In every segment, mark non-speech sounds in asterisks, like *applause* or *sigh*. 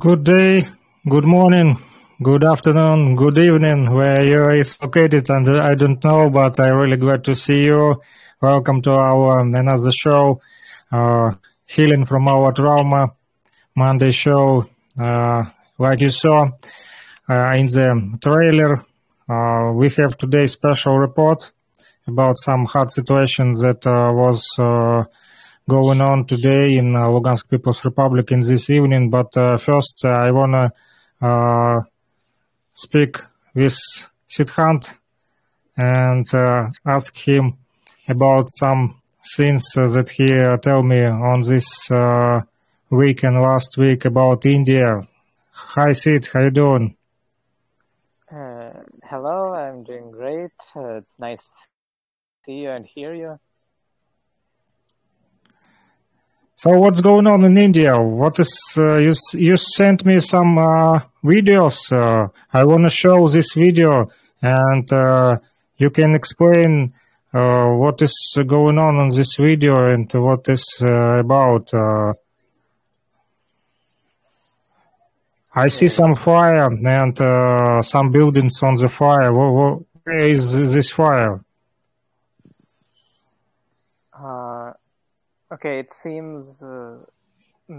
Good day, good morning, good afternoon, good evening, where you is located, and I don't know, but I'm really glad to see you. Welcome to our another show, uh, healing from our trauma Monday show. Uh, like you saw uh, in the trailer, uh, we have today special report about some hard situation that uh, was uh, going on today in uh, Lugansk People's Republic in this evening. But uh, first, uh, I want to speak with Siddhant and ask him about some things that he told me on this week and last week about India. Hi, Sid. How you doing? Uh, hello, I'm doing great. Uh, it's nice to see you and hear you. So what's going on in India? What is uh, you? You sent me some uh, videos. Uh, I want to show this video, and uh, you can explain uh, what is going on in this video and what is uh, about. I see some fire and some buildings on the fire. Where is this fire? Okay, it seems uh,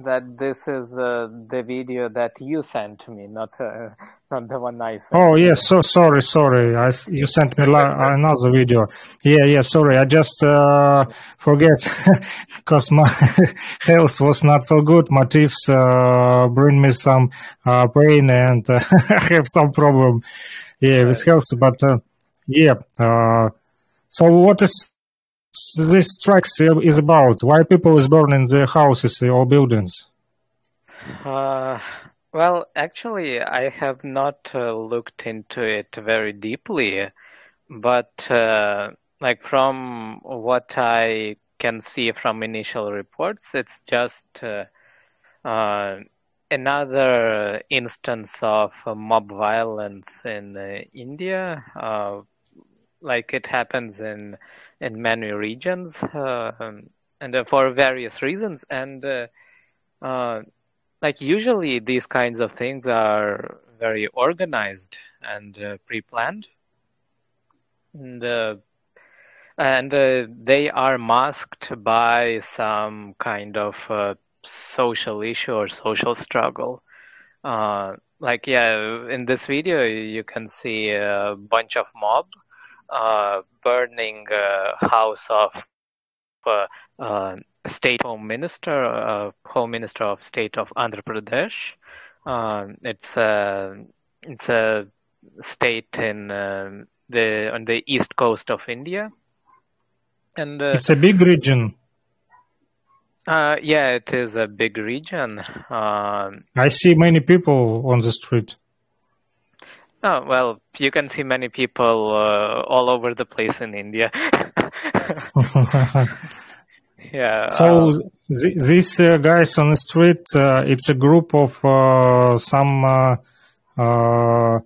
that this is uh, the video that you sent to me, not uh, not the one I sent. Oh yes, so sorry, sorry. I, you sent me la- *laughs* another video. Yeah, yeah. Sorry, I just uh, forget *laughs* because my *laughs* health was not so good. My teeth uh, bring me some uh, pain, and I have some problem. Yeah, with health, but yeah. so what is this strikes is about? Why people is burning their houses or buildings? Uh, well, actually, I have not uh, looked into it very deeply, but uh, like from what I can see from initial reports, it's just uh, uh, another instance of mob violence in uh, India. like it happens in in many regions uh, um, and uh, for various reasons and uh, like usually these kinds of things are very organized and pre-planned and and uh, they are masked by some kind of uh, social issue or social struggle. Uh, like, yeah, in this video, you can see a bunch of mob uh, burning uh, house of uh, state home minister, home minister of state of Andhra Pradesh. it's a it's a state in the on the east coast of India, and it's a big region. Uh, yeah, it is a big region. Uh, I see many people on the street. Oh, well, you can see many people uh, all over the place in India. *laughs* *laughs* yeah. So uh, th- these uh, guys on the street, uh, it's a group of uh, some uh,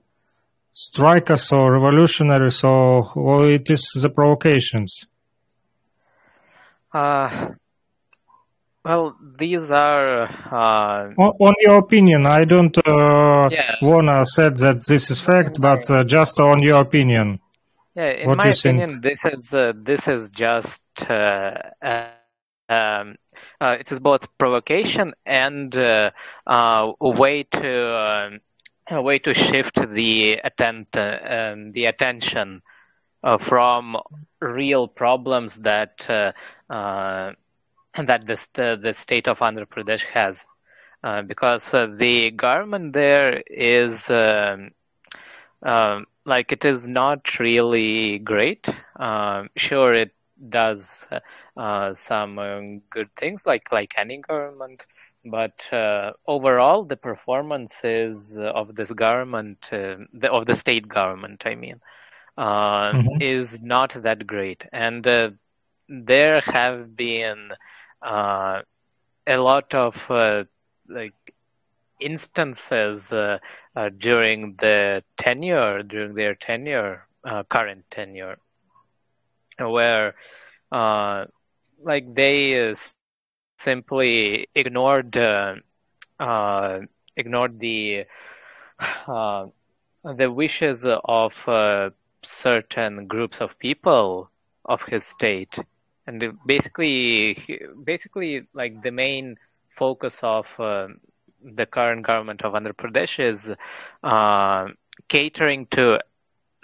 strikers or revolutionaries, or, or it is the provocations? Well, these are. Uh, on, on, your opinion, I don't uh, yeah. wanna say that this is fact, but uh, just on your opinion. Yeah, in what my opinion, think? this is uh, this is just uh, uh, um, it is both provocation and a way to um, a way to shift the attent um, the attention from real problems that *laughs* that this, the, the state of Andhra Pradesh has. Uh, because uh, the government there is um, um, like it is not really great. Um, sure, it does uh, some um, good things like like any government, but uh, overall the performances of this government, uh, the, of the state government, I mean, uh, mm-hmm. is not that great, and uh, there have been uh, a lot of like instances during the tenure during their tenure current tenure where like they simply ignored uh, uh, ignored the uh, the wishes of uh, certain groups of people of his state, and basically, basically, like the main focus of uh, the current government of Andhra Pradesh is uh, catering to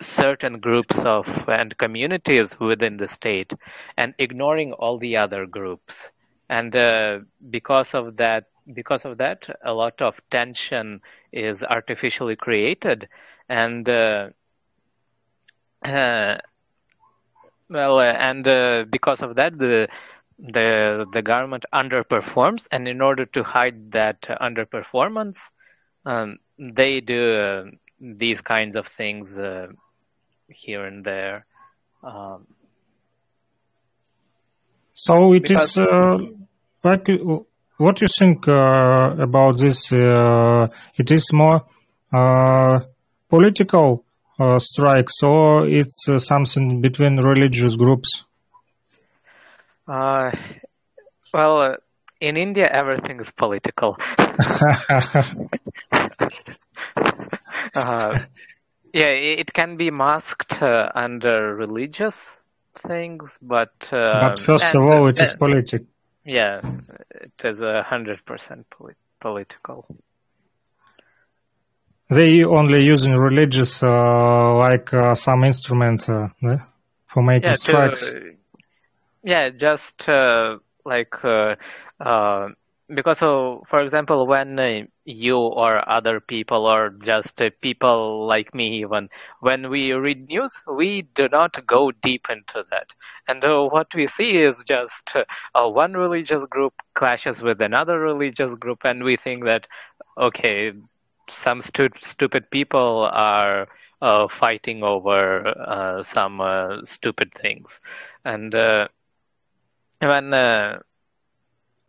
certain groups of and communities within the state and ignoring all the other groups. And uh, because of that because of that a lot of tension is artificially created. And uh, uh, well uh, and uh, because of that the the the government underperforms and in order to hide that underperformance um, they do uh, these kinds of things here and there um, so it is uh, like what you think uh, about this? Uh, it is more uh, political uh, strikes, or it's uh, something between religious groups? well, in India, everything is political. *laughs* yeah, it can be masked under religious things, but uh, but first and, of all, it uh, is political. Yeah, it is a hundred percent political. They only using religious uh, like uh, some instrument uh, for making yeah, strikes. To, yeah, just uh, like because so for example when uh, you or other people or just uh, people like me even when we read news we do not go deep into that and uh, what we see is just uh, one religious group clashes with another religious group and we think that okay some stu- stupid people are uh, fighting over uh, some stupid things. And when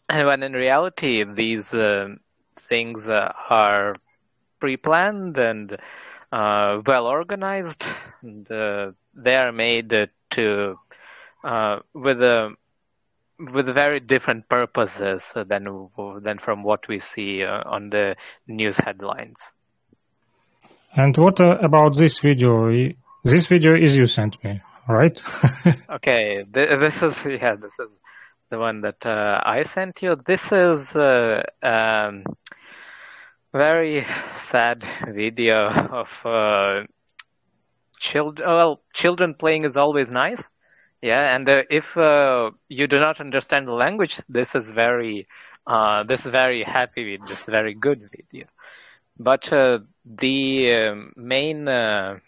when in reality these uh, things uh, are pre-planned and uh, well organized and uh, they are made to uh, with a with very different purposes than than from what we see uh, on the news headlines and what about this video this video is you sent me right *laughs* okay this is yeah this is the one that uh, I sent you. This is a uh, um, very sad video of uh, children. Well, children playing is always nice, yeah. And uh, if uh, you do not understand the language, this is very, uh, this is very happy with this very good video. But the um, main the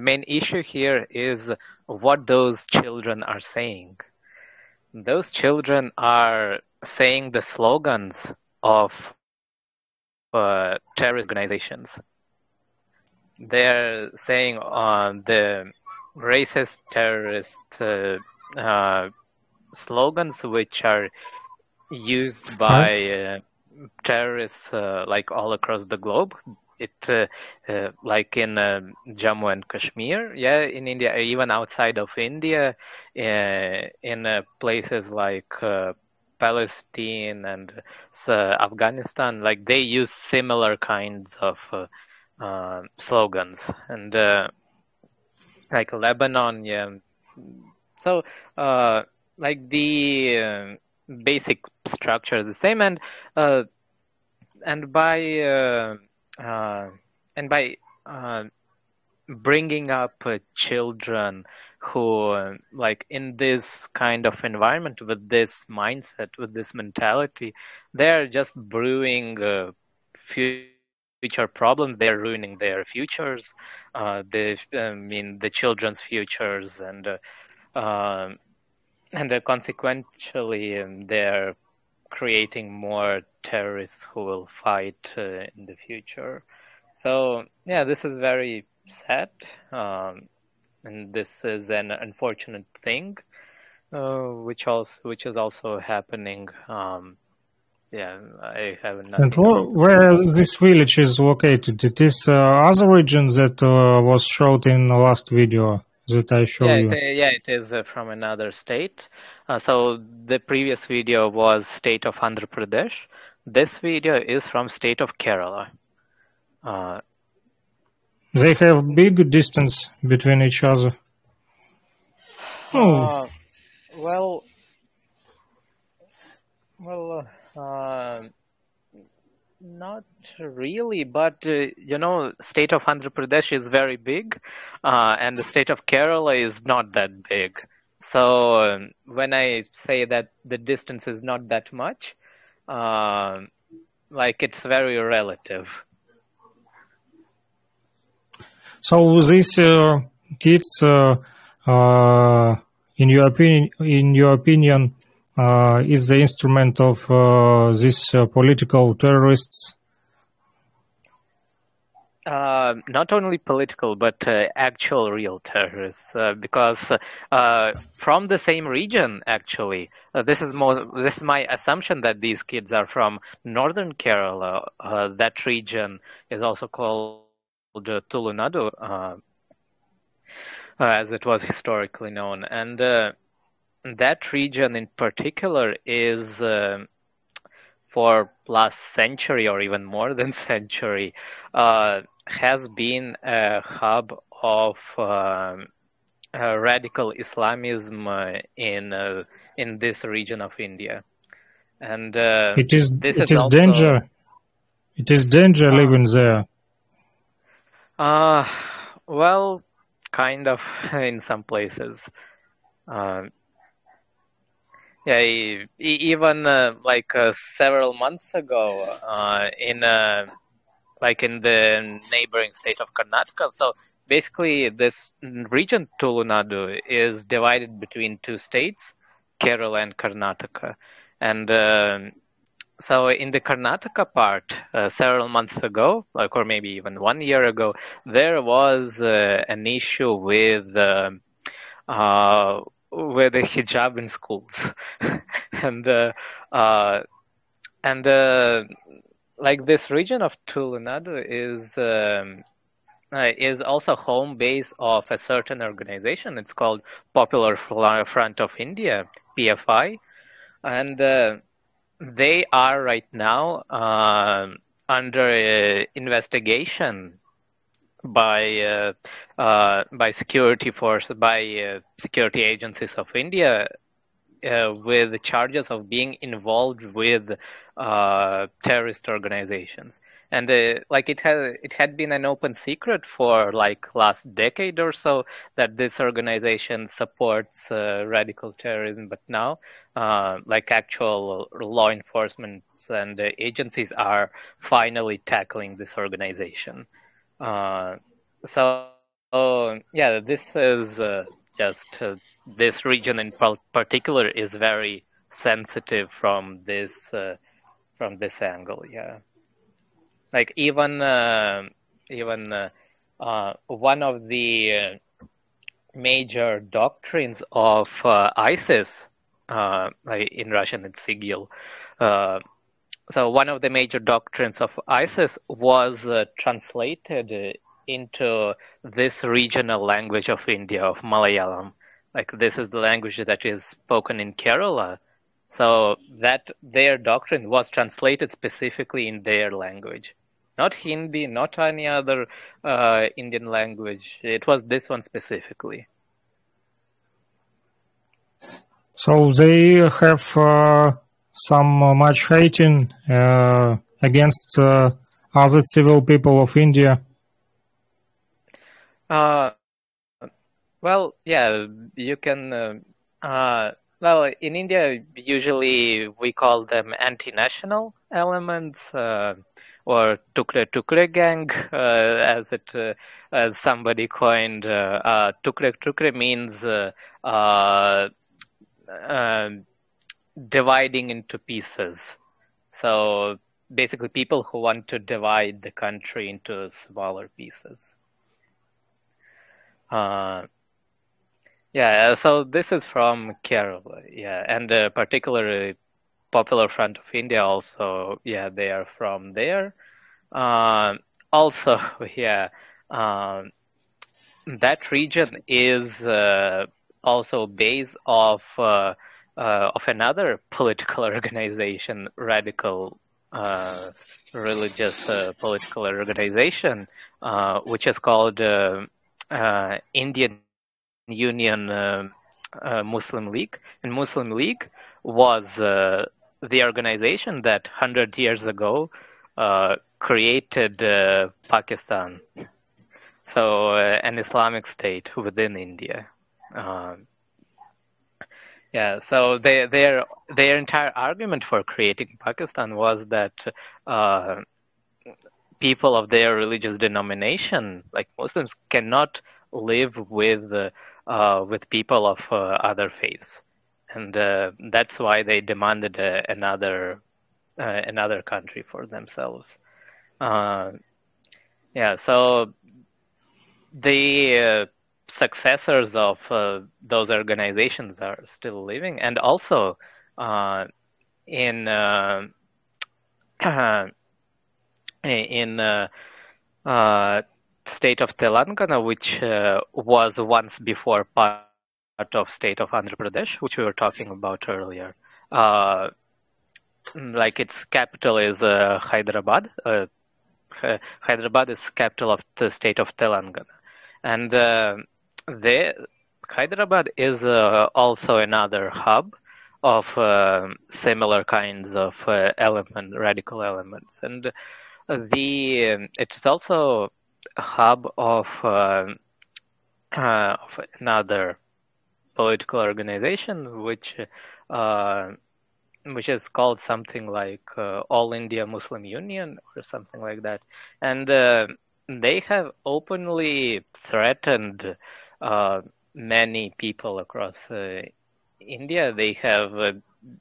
main issue here is what those children are saying those children are saying the slogans of uh, terrorist organizations. They're saying uh, the racist terrorist uh, uh slogans which are used by uh, terrorists uh, like all across the globe. It uh, uh, like in uh, Jammu and Kashmir, yeah, in India, even outside of India, uh, in uh, places like uh, Palestine and Afghanistan, like they use similar kinds of slogans, and like Lebanon, yeah. So, like the basic structure is the same, and and by uh, and by uh, bringing up uh, children who like in this kind of environment with this mindset with this mentality they're just brewing uh, future problems they're ruining their futures uh, i mean the children's futures and uh, um, and uh, consequently um, they're creating more terrorists who will fight uh, in the future so yeah this is very sad um, and this is an unfortunate thing, uh, which also which is also happening. Um, yeah, I have not. And where, where this village is located? It is uh, other region that uh, was showed in the last video that I showed yeah, you. It, yeah, it is uh, from another state. Uh, so the previous video was state of Andhra Pradesh. This video is from state of Kerala. Uh, they have big distance between each other. Oh. Uh, well, well, uh, not really, but uh, you know, state of Andhra Pradesh is very big, uh, and the state of Kerala is not that big. So um, when I say that the distance is not that much, uh, like it's very relative. So these uh, kids, uh, in your opinion, in your opinion, is the instrument of these political terrorists? Uh, not only political but uh, actual real terrorists uh, because from the same region actually this is more this is my assumption that these kids are from northern kerala that region is also called Tulunadu, uh, uh, as it was historically known. And uh, that region in particular is uh, for last century or even more than *laughs* century uh, has been a hub of um, radical Islamism uh, in in this region of India. And it is this it is, is also, danger. It is danger living there. Uh, well, kind of *laughs* in some places. Uh, yeah, even uh, like uh, several months ago, uh, in uh, like in the neighboring state of Karnataka. So basically, this region Tulunadu is divided between two states, Kerala and Karnataka, and um, so in the Karnataka part, uh, several months ago, like or maybe even one year ago, there was uh, an issue with uh, uh with the hijab in schools, *laughs* and uh, uh, and like this region of Tulunadu is. Um, is also home base of a certain organization. It's called Popular Front of India, PFI, and they are right now uh, under uh, investigation by uh, uh, by security force by uh, security agencies of India uh, with charges of being involved with terrorist organizations. And uh, like it had it had been an open secret for like last decade or so that this organization supports uh, radical terrorism. But now uh, like actual law enforcement and agencies are finally tackling this organization uh, so yeah this is uh, just uh, this region in particular is very sensitive from this from this angle yeah like even uh, even uh, uh, one of the uh, major doctrines of uh, ISIS, uh, in Russian it's IGIL. So one of the major doctrines of ISIS was translated into this regional language of India, of Malayalam. Like this is the language that is spoken in Kerala. So that their doctrine was translated specifically in their language not Hindi, not any other uh, Indian language. It was this one specifically. So they have uh, some uh, much hating uh, against uh, other civil people of India. Well, yeah, you can. Well, in India, usually we call them anti-national elements or tukre tukre gang, uh, as it uh, as somebody coined. Uh, uh, tukre tukre means dividing into pieces. So basically, people who want to divide the country into smaller pieces. Uh, yeah, so this is from Kerala, yeah, and uh, particularly Popular Front of India also, yeah, they are from there. Uh, also, *laughs* yeah, um, that region is uh, also base of uh, uh, of another political *laughs* organization, radical uh, religious political organization, which is called Indian Union uh, uh, Muslim League, and Muslim League was uh, the organization that hundred years ago created Pakistan, so an Islamic state within India. Um, yeah, so they, their their entire argument for creating Pakistan was that uh, people of their religious denomination, like Muslims, cannot live with uh, uh, with people of uh, other faiths, and uh, that's why they demanded another another country for themselves. yeah, so the successors of uh, those organizations are still living, and also uh, in uh, *clears throat* in state of Telangana, which uh, was once before part of state of Andhra Pradesh, which we were talking about earlier. Uh, like its capital is uh, Hyderabad. Uh, Hyderabad is capital of the state of Telangana, and uh, they, Hyderabad is uh, also another hub of similar kinds of element, radical elements, and the it's also a hub of, uh, uh, of another political organization, which uh, which is called something like uh, All India Muslim Union or something like that, and uh, they have openly threatened uh, many people across India. They have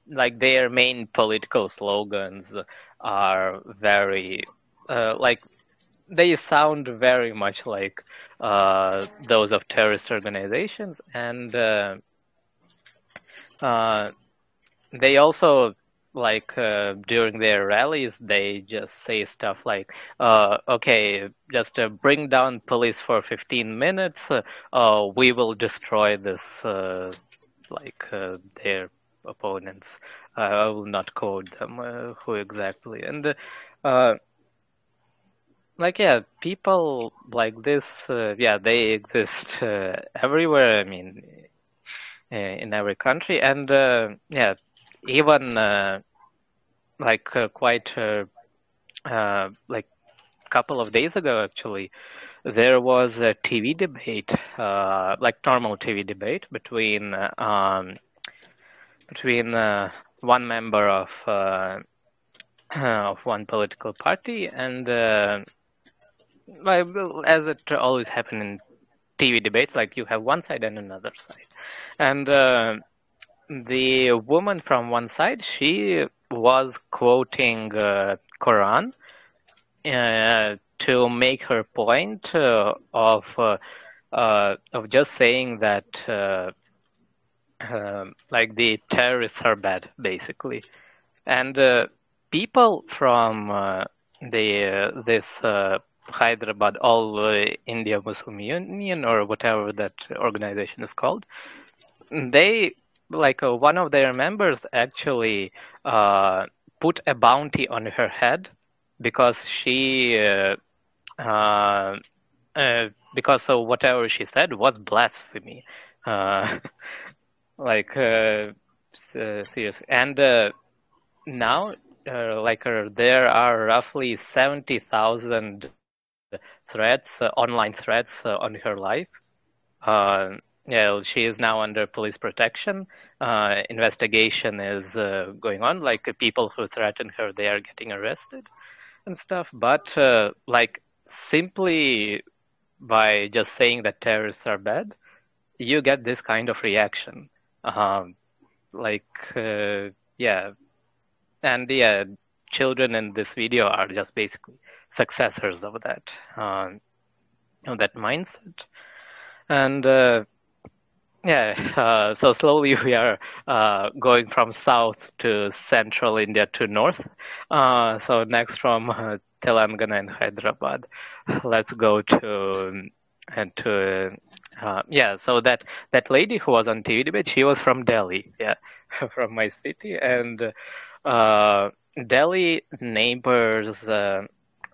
like their main political slogans are very like they sound very much like uh, those of terrorist organizations, and uh, uh, they also like uh, during their rallies they just say stuff like uh, okay just uh, bring down police for 15 minutes we will destroy this like their opponents. I will not quote them who exactly. And like yeah people like this uh, yeah they exist uh, everywhere i mean uh, in every country. And uh, yeah even uh, like uh, quite like a couple of days ago actually there was a tv debate like normal tv debate between um, between one member of of one political party and as it always happens in TV debates, like you have one side and another side, and uh, the woman from one side, she was quoting uh, Quran uh, to make her point uh, of uh, uh, of just saying that um, like the terrorists are bad, basically, and people from the this Hyderabad All uh, India Muslim Union or whatever that organization is called. They like uh, one of their members actually uh, put a bounty on her head because she uh, uh, uh because of whatever she said was blasphemy *laughs* like seriously and now like there are roughly 70,000 threats, uh, online threats uh, on her life. Uh, yeah, she is now under police protection. Uh, investigation is uh, going on. Like people who threaten her, they are getting arrested and stuff. But uh, like simply by just saying that terrorists are bad, you get this kind of reaction. Um, like uh, yeah, and yeah, children in this video are just basically successors of that um, of that mindset and uh, yeah, *laughs* uh, so slowly we are uh, going from south to central India to north. Uh, so next from uh, Telangana and Hyderabad, let's go to and to uh, yeah. So that that lady who was on TV debate, she was from Delhi, yeah, *laughs* from my city, and uh, Delhi neighbors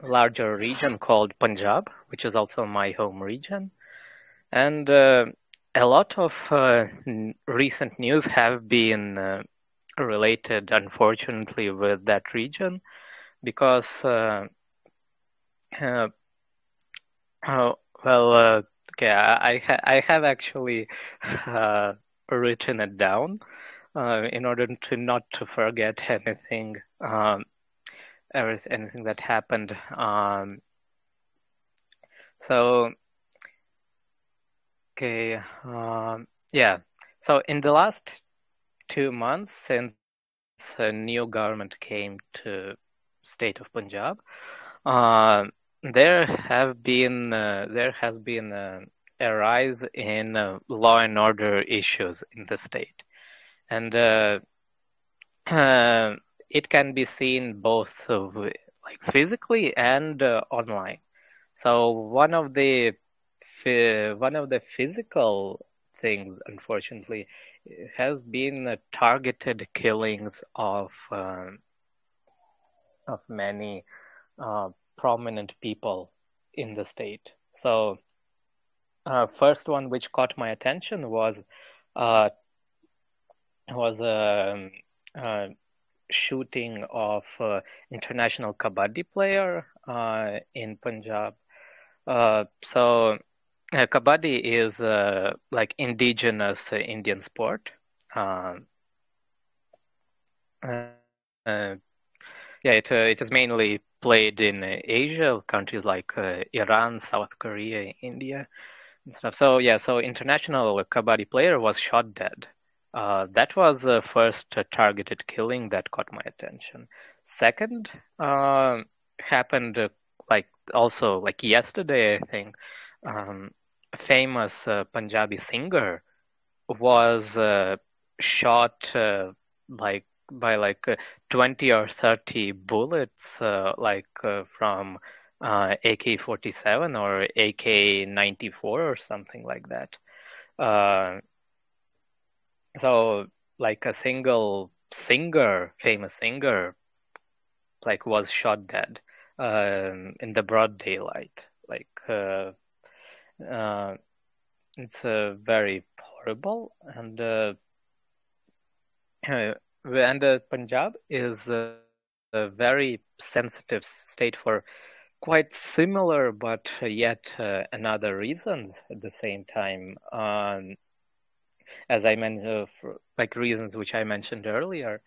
larger region called Punjab, which is also my home region, and a lot of uh, recent news have been uh, related, unfortunately, with that region because, uh, uh, uh well, uh, okay, I, ha- I have actually written it down in order to not to forget anything, um, anything that happened. Um, so Okay. Um, yeah. So in the last two months since a new government came to state of Punjab, uh, there have been uh, there has been uh, a rise in uh, law and order issues in the state, and uh, *clears throat* uh, it can be seen both like physically and online. So one of the one of the physical things, unfortunately, has been targeted killings of um, of many uh, prominent people in the state. So, uh, first one which caught my attention was uh, was a, a shooting of uh, international kabaddi player uh, in Punjab. Uh, so uh, kabaddi is uh, like indigenous uh, Indian sport. Um, uh, uh, yeah, it uh, it is mainly played in Asia, countries like Iran, South Korea, India, and stuff. So yeah, so international kabaddi player was shot dead. that was the first targeted killing that caught my attention. Second happened like also like yesterday, I think um, famous uh, Punjabi singer was uh, shot uh, like by like uh, 20 or 30 bullets uh, like uh, from AK-47 or AK-94 or something like that. so like a single singer, famous singer, like was shot dead um, in the broad daylight. Like uh, it's uh, very horrible and uh, *clears throat* and uh, Punjab is a, a, very sensitive state for quite similar but yet uh, another reasons at the same time. Um, as I mentioned, uh, like reasons which I mentioned earlier,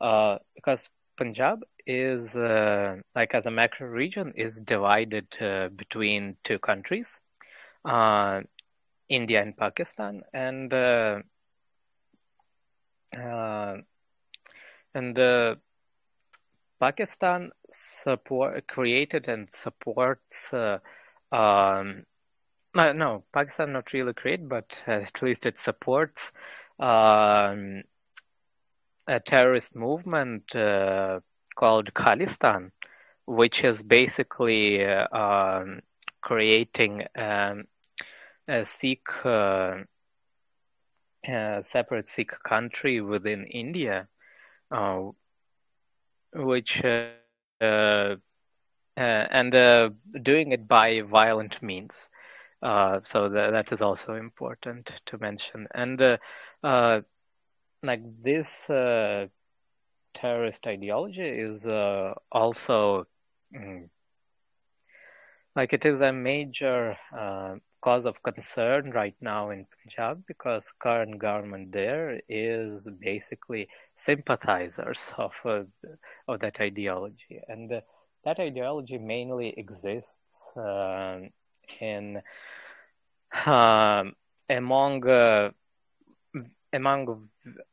uh, because Punjab is like as a macro region is divided between two countries uh, India and Pakistan, and uh, uh, and uh, Pakistan support created and supports. Uh, um, no, Pakistan not really create, but *laughs* at least it supports um, a terrorist movement uh, called Khalistan, which is basically um, creating um, a Sikh, uh, a separate Sikh country within India, uh, which uh, uh, uh and uh, doing it by violent means. so that that is also important to mention. And like this terrorist ideology is also mm, like it is a major cause of concern right now in Punjab because current government there is basically sympathizers of uh, of that ideology, and uh, that ideology mainly exists uh, in um, among uh, among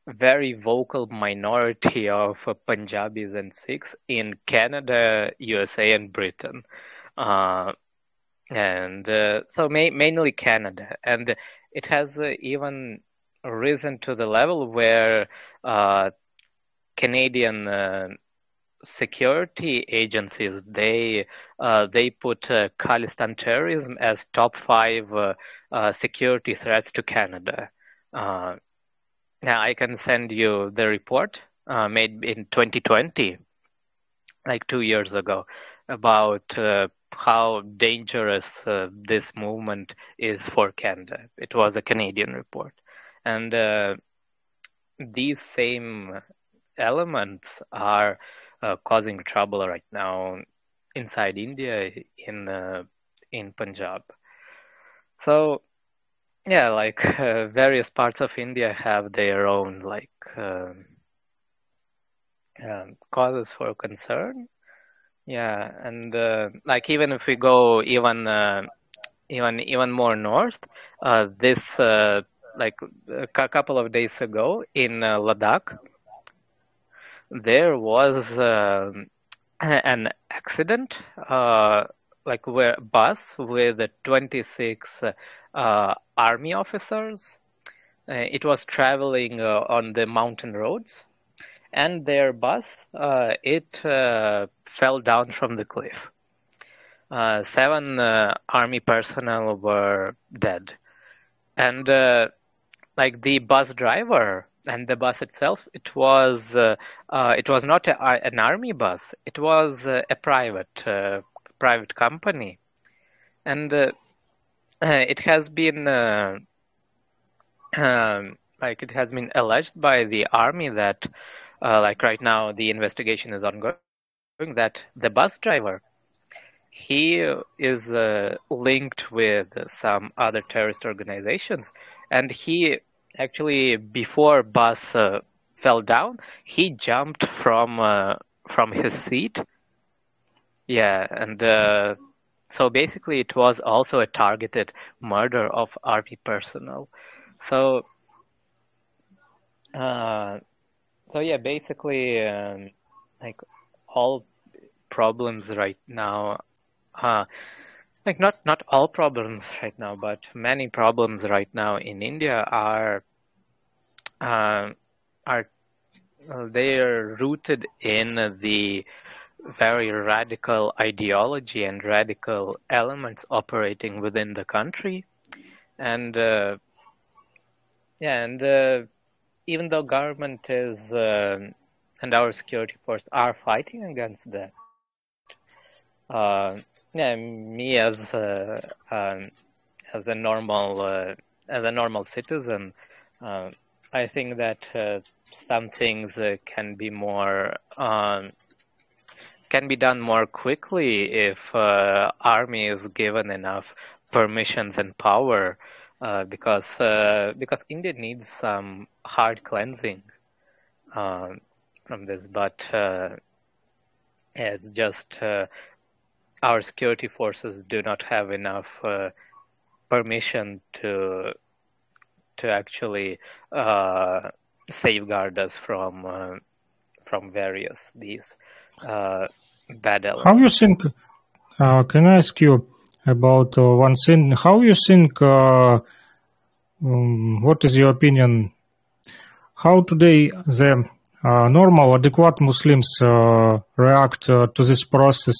very vocal minority of Punjabis and Sikhs in Canada, USA, and Britain. Uh, and uh, so ma- mainly Canada, and it has uh, even risen to the level where uh, Canadian uh, security agencies they uh, they put uh, Khalistan terrorism as top five security threats to Canada. now I can send you the report made in 2020, like two years ago, about how dangerous uh, this movement is for Canada. It was a Canadian report. And uh, these same elements are uh, causing trouble right now inside India in uh, in Punjab. So yeah, like uh, various parts of India have their own like um, um, causes for concern yeah, and uh, like even if we go even uh, even even more north, uh, this uh, like a couple of days ago in uh, Ladakh, there was um, an accident, uh, like where bus with 26 army officers. it was traveling on the mountain roads, and their bus it fell down from the cliff. Uh, seven uh, army personnel were dead, and uh, like the bus driver and the bus itself, it was uh, uh, it was not a, an army bus. It was uh, a private private company, and it has been um, like it has been alleged by the army that like right now the investigation is ongoing that the bus driver he is uh, linked with some other terrorist organizations. And he actually before bus uh, fell down he jumped from uh, from his seat. Yeah and uh, so basically it was also a targeted murder of army personnel. So uh, so yeah basically um, like all problems right now uh, like not not all problems right now but many problems right now in india are uh, are uh, they are rooted in the very radical ideology and radical elements operating within the country. And uh, yeah and uh, even though government is um, and our security force are fighting against that uh, yeah, me as a, um, as a normal uh, as a normal citizen, uh, I think that uh, some things uh, can be more um, can be done more quickly if uh, army is given enough permissions and power, because because India needs some hard cleansing um, from this, but it's just our security forces do not have enough uh, permission to to actually uh, safeguard us from uh, from various these uh, bad elements. How you think? Uh, can I ask you about uh, one thing? How you think? Um, what is your opinion? How today the normal, adequate Muslims react to this process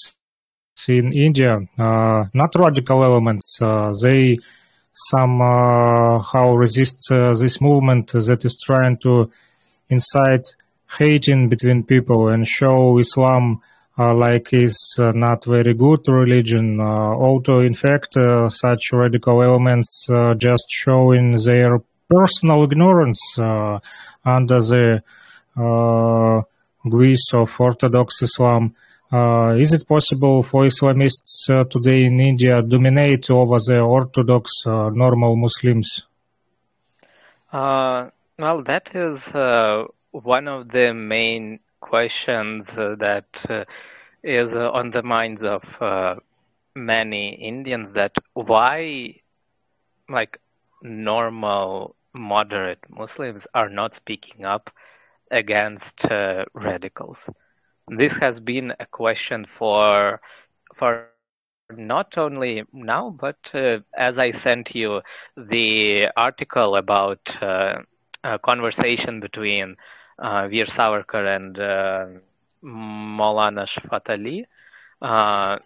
in India, uh, not radical elements. Uh, they somehow resist uh, this movement that is trying to incite hating between people and show Islam uh, like is uh, not very good religion. Uh, although, in fact, such radical elements just showing their personal ignorance under the guise of Orthodox Islam Uh, is it possible for Islamists uh, today in India dominate over the Orthodox uh, normal Muslims? Uh, well, that is uh, one of the main questions uh, that is on the minds of many Indians. That why, like, normal moderate Muslims are not speaking up against radicals. This has been a question for for not only now, but uh, as I sent you the article about uh, a conversation between uh, Veer Savarkar and uh, Maulana uh,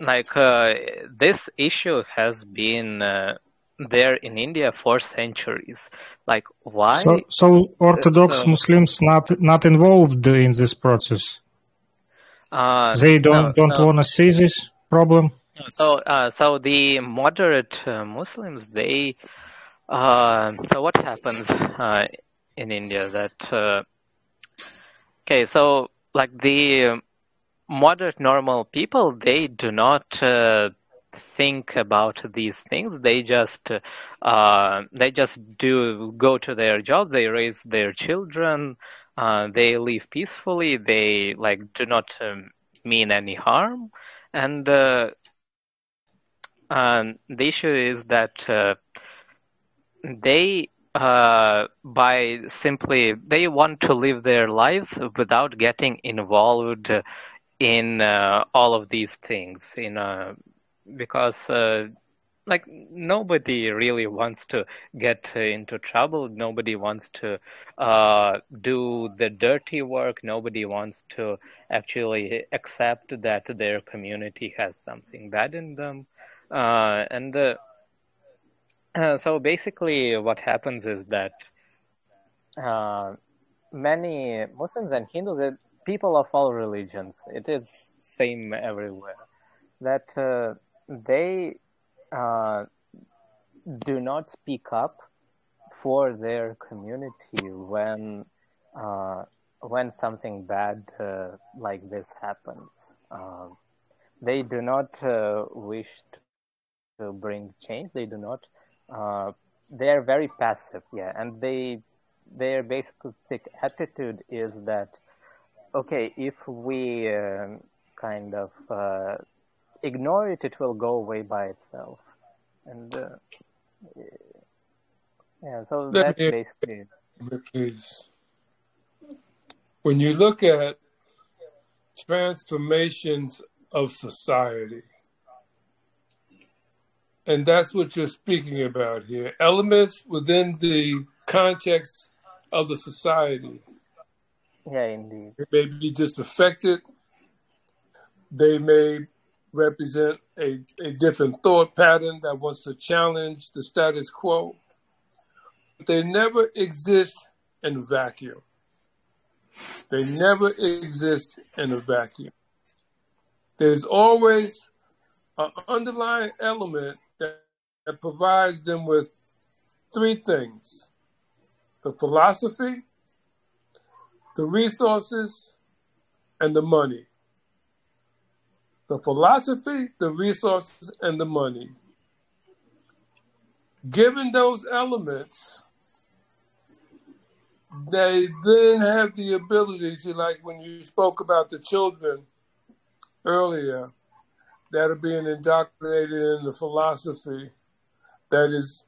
like uh, this issue has been uh, there in India for centuries. Like why? So, so Orthodox uh, Muslims not not involved in this process. Uh, they don't no, don't no. want to see this problem. So, uh, so the moderate uh, Muslims, they. Uh, so what happens uh, in India? That okay, so like the moderate normal people, they do not think about these things. They just uh, they just do go to their job. They raise their children. Uh, they live peacefully. They like do not um, mean any harm. And uh, the issue is that uh, they uh, by simply they want to live their lives without getting involved in uh, all of these things in because uh, like nobody really wants to get into trouble. Nobody wants to uh, do the dirty work. Nobody wants to actually accept that their community has something bad in them. Uh, and uh, uh so basically what happens is that uh, many muslims and hindus people of all religions. It is same everywhere. That they uh, do not speak up for their community when uh, when something bad uh, like this happens. Um, they do not uh, wish to bring change. They do not. Uh, they are very passive, yeah, and they their basic attitude is that okay, if we uh, kind of ignore it, it will go away by itself. And uh, yeah, so Let that's basically it. Please. When you look at transformations of society, and that's what you're speaking about here elements within the context of the society. Yeah, indeed. They may be disaffected. They may represent a, a different thought pattern that wants to challenge the status quo. They never exist in a vacuum. They never exist in a vacuum. There's always an underlying element that, that provides them with three things the philosophy, the resources, and the money the philosophy, the resources, and the money. Given those elements, they then have the ability to, like when you spoke about the children earlier, that are being indoctrinated in the philosophy that is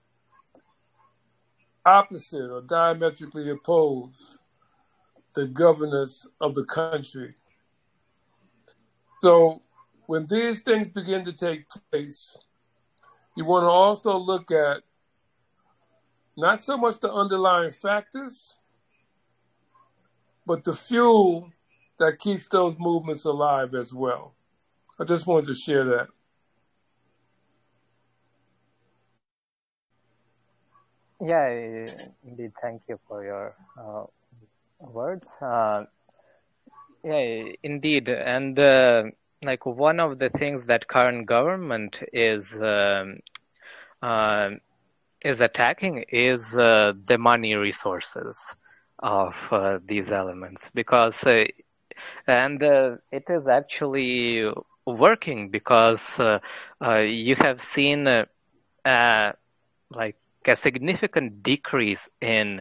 opposite or diametrically opposed the governance of the country. So when these things begin to take place, you want to also look at not so much the underlying factors, but the fuel that keeps those movements alive as well. I just wanted to share that. Yeah, indeed. Thank you for your uh, words. Uh, yeah, indeed. And uh, like one of the things that current government is uh, is attacking is uh, the money resources of uh, these elements because uh, and uh, it is actually working because uh, you have seen like a significant decrease in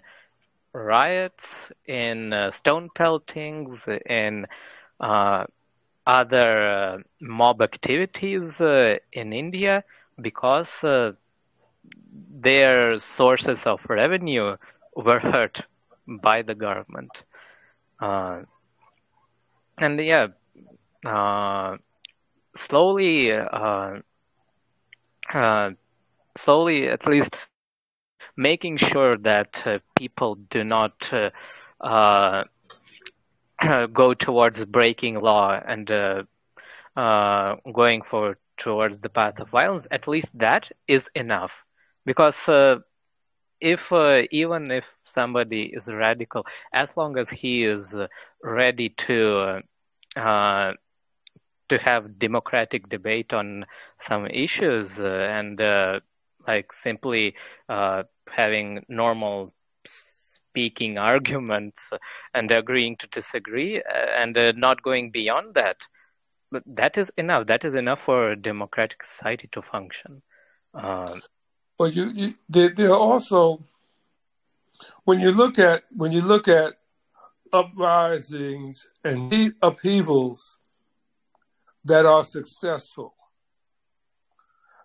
riots, in stone peltings, in other mob activities in India because their sources of revenue were hurt by the government. Uh, and yeah, uh, slowly, uh, uh slowly, at least, making sure that uh, people do not uh, *clears throat* go towards breaking law and going for towards the path of violence. At least that is enough, because if uh, even if somebody is radical, as long as he is uh, ready to uh, to have democratic debate on some issues uh, and uh, like simply uh, having normal speaking *laughs* arguments and agreeing to disagree and not going beyond that, but that is enough. That is enough for a democratic society to function. Um, well, you, you there, there are also when you look at when you look at uprisings and upheavals that are successful,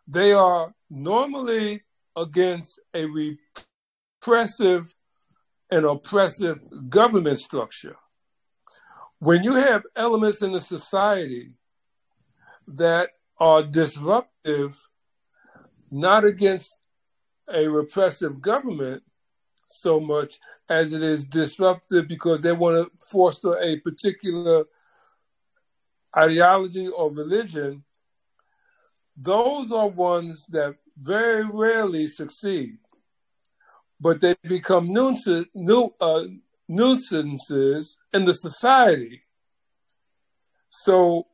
they are normally against a repressive and oppressive government structure. When you have elements in the society that are disruptive not against a repressive government so much as it is disruptive because they want to foster a particular ideology or religion, those are ones that very rarely succeed. But they become nuisance, uh, nuisances in the society. So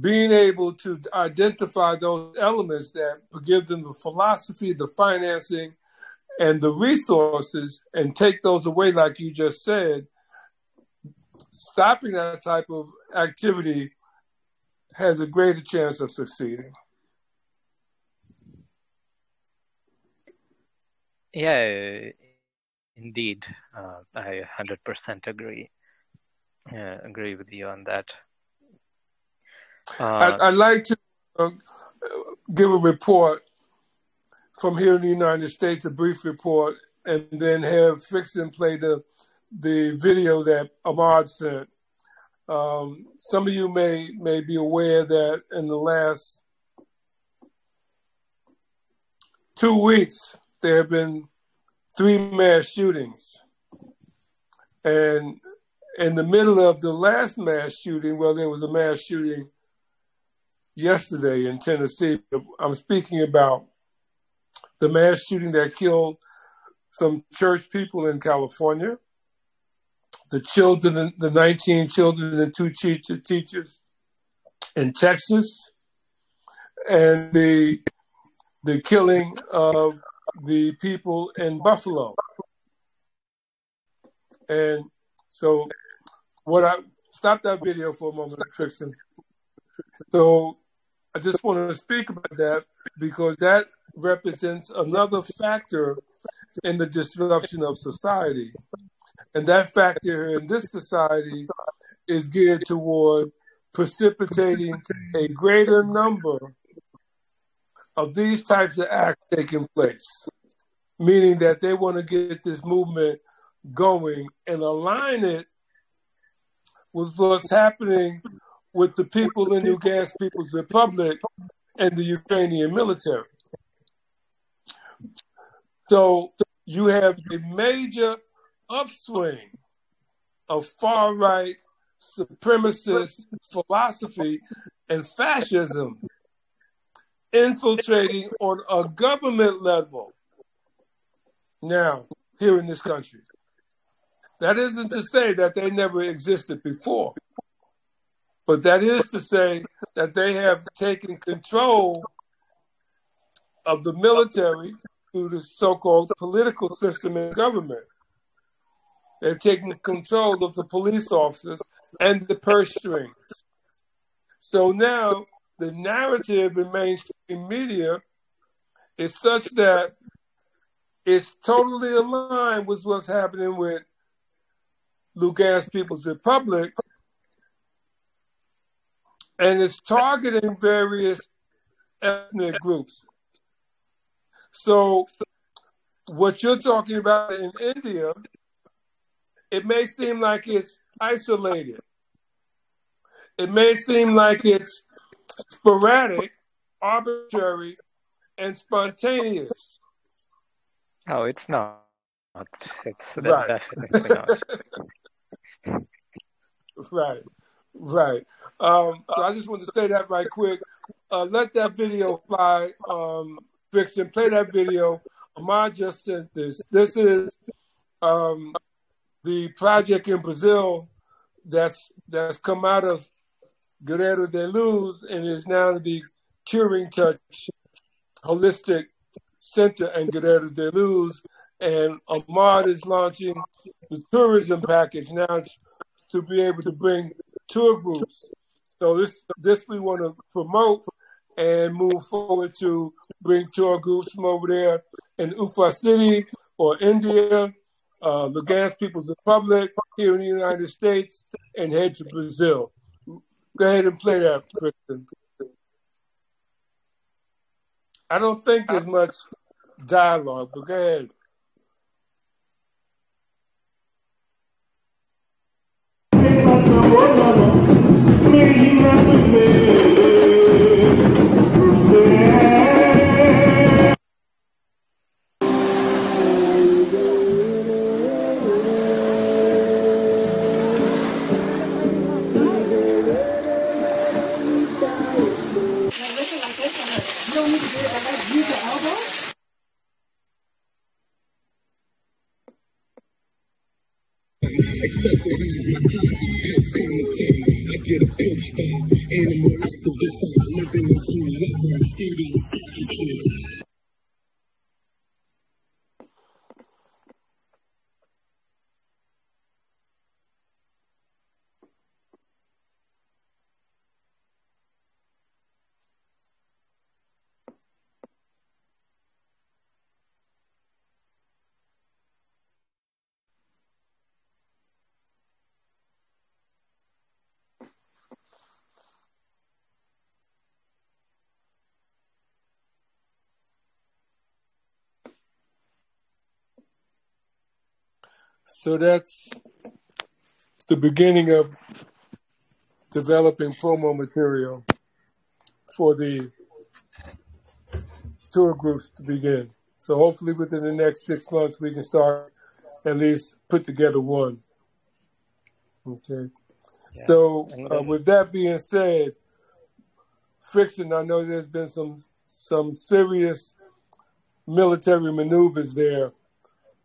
being able to identify those elements that give them the philosophy, the financing, and the resources and take those away, like you just said, stopping that type of activity has a greater chance of succeeding. Yeah, indeed. Uh, I 100% agree. Yeah, agree with you on that. Uh, I, would like to uh, give a report from here in the United States, a brief report, and then have Fixon play the the video that Ahmad sent. Um, some of you may may be aware that in the last two weeks there have been three mass shootings, and in the middle of the last mass shooting, well, there was a mass shooting yesterday in Tennessee. I'm speaking about the mass shooting that killed some church people in California, the children, the 19 children and two teacher, teachers in Texas, and the the killing of the people in Buffalo. And so, what I stop that video for a moment, Fixon. So, I just want to speak about that because that represents another factor in the disruption of society. And that factor in this society is geared toward precipitating a greater number of these types of acts taking place, meaning that they want to get this movement going and align it with what's happening with the people in Lugansk People's Republic and the Ukrainian military. So you have a major upswing of far right supremacist philosophy and fascism infiltrating on a government level now here in this country. That isn't to say that they never existed before, but that is to say that they have taken control of the military through the so-called political system in government. They've taken control of the police officers and the purse strings. So now the narrative in mainstream media is such that it's totally aligned with what's happening with Lugansk People's Republic, and it's targeting various ethnic groups. So, what you're talking about in India, it may seem like it's isolated. It may seem like it's sporadic, arbitrary, and spontaneous. No, it's not. It's Right. definitely not. Right, right. Um, so I just wanted to say that right quick. Uh, let that video fly. Um, Vixen, play that video. Ahmad just sent this. This is um, the project in Brazil that's that's come out of Guerrero de Luz and is now the Curing Touch Holistic Center in Guerrero de Luz. And Ahmad is launching the tourism package now to be able to bring tour groups. So this this we want to promote and move forward to bring tour groups from over there in Ufa City or India, uh, Lugansk People's Republic here in the United States, and head to Brazil. Go ahead and play that, Kristen. I don't think there's much dialogue, but go ahead. Accessories, my clothes, have cemetery. I get a pinch by animal activist. So that's the beginning of developing promo material for the tour groups to begin. So hopefully within the next six months we can start at least put together one. Okay. Yeah. So uh, with that being said, friction. I know there's been some some serious military maneuvers there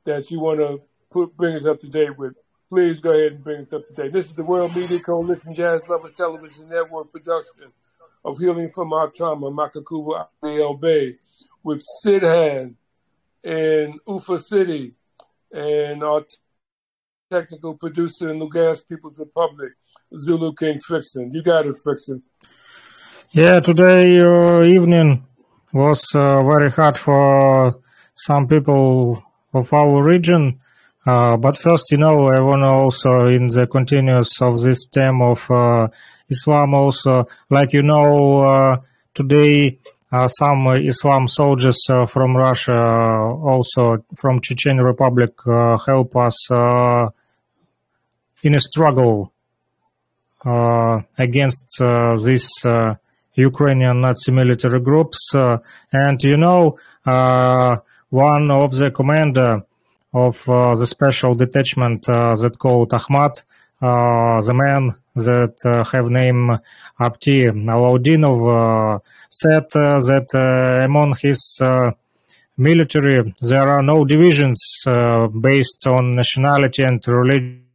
that you want to put bring us up to date with. Please go ahead and bring us up to date. This is the World Media Coalition Jazz Lovers Television Network production of Healing from Our Trauma, Makakuba El Bay, with Siddhant in Ufa City and our t- technical producer in Lugansk People's Republic, Zulu King Frickson. You got it, Frickson. Yeah, today uh, evening was uh, very hard for some people of our region. Uh, but first, you know, I want to also, in the continuous of this theme of uh, Islam, also, like you know, uh, today uh, some Islam soldiers uh, from Russia, also from Chechen Republic, help us in a struggle against uh, Ukrainian Nazi military groups. And you know, one of the commander of uh, the special detachment uh, that called Akhmat, uh, the man that have name Apti Alaudinov, said that among his military there are no divisions based on nationality and religion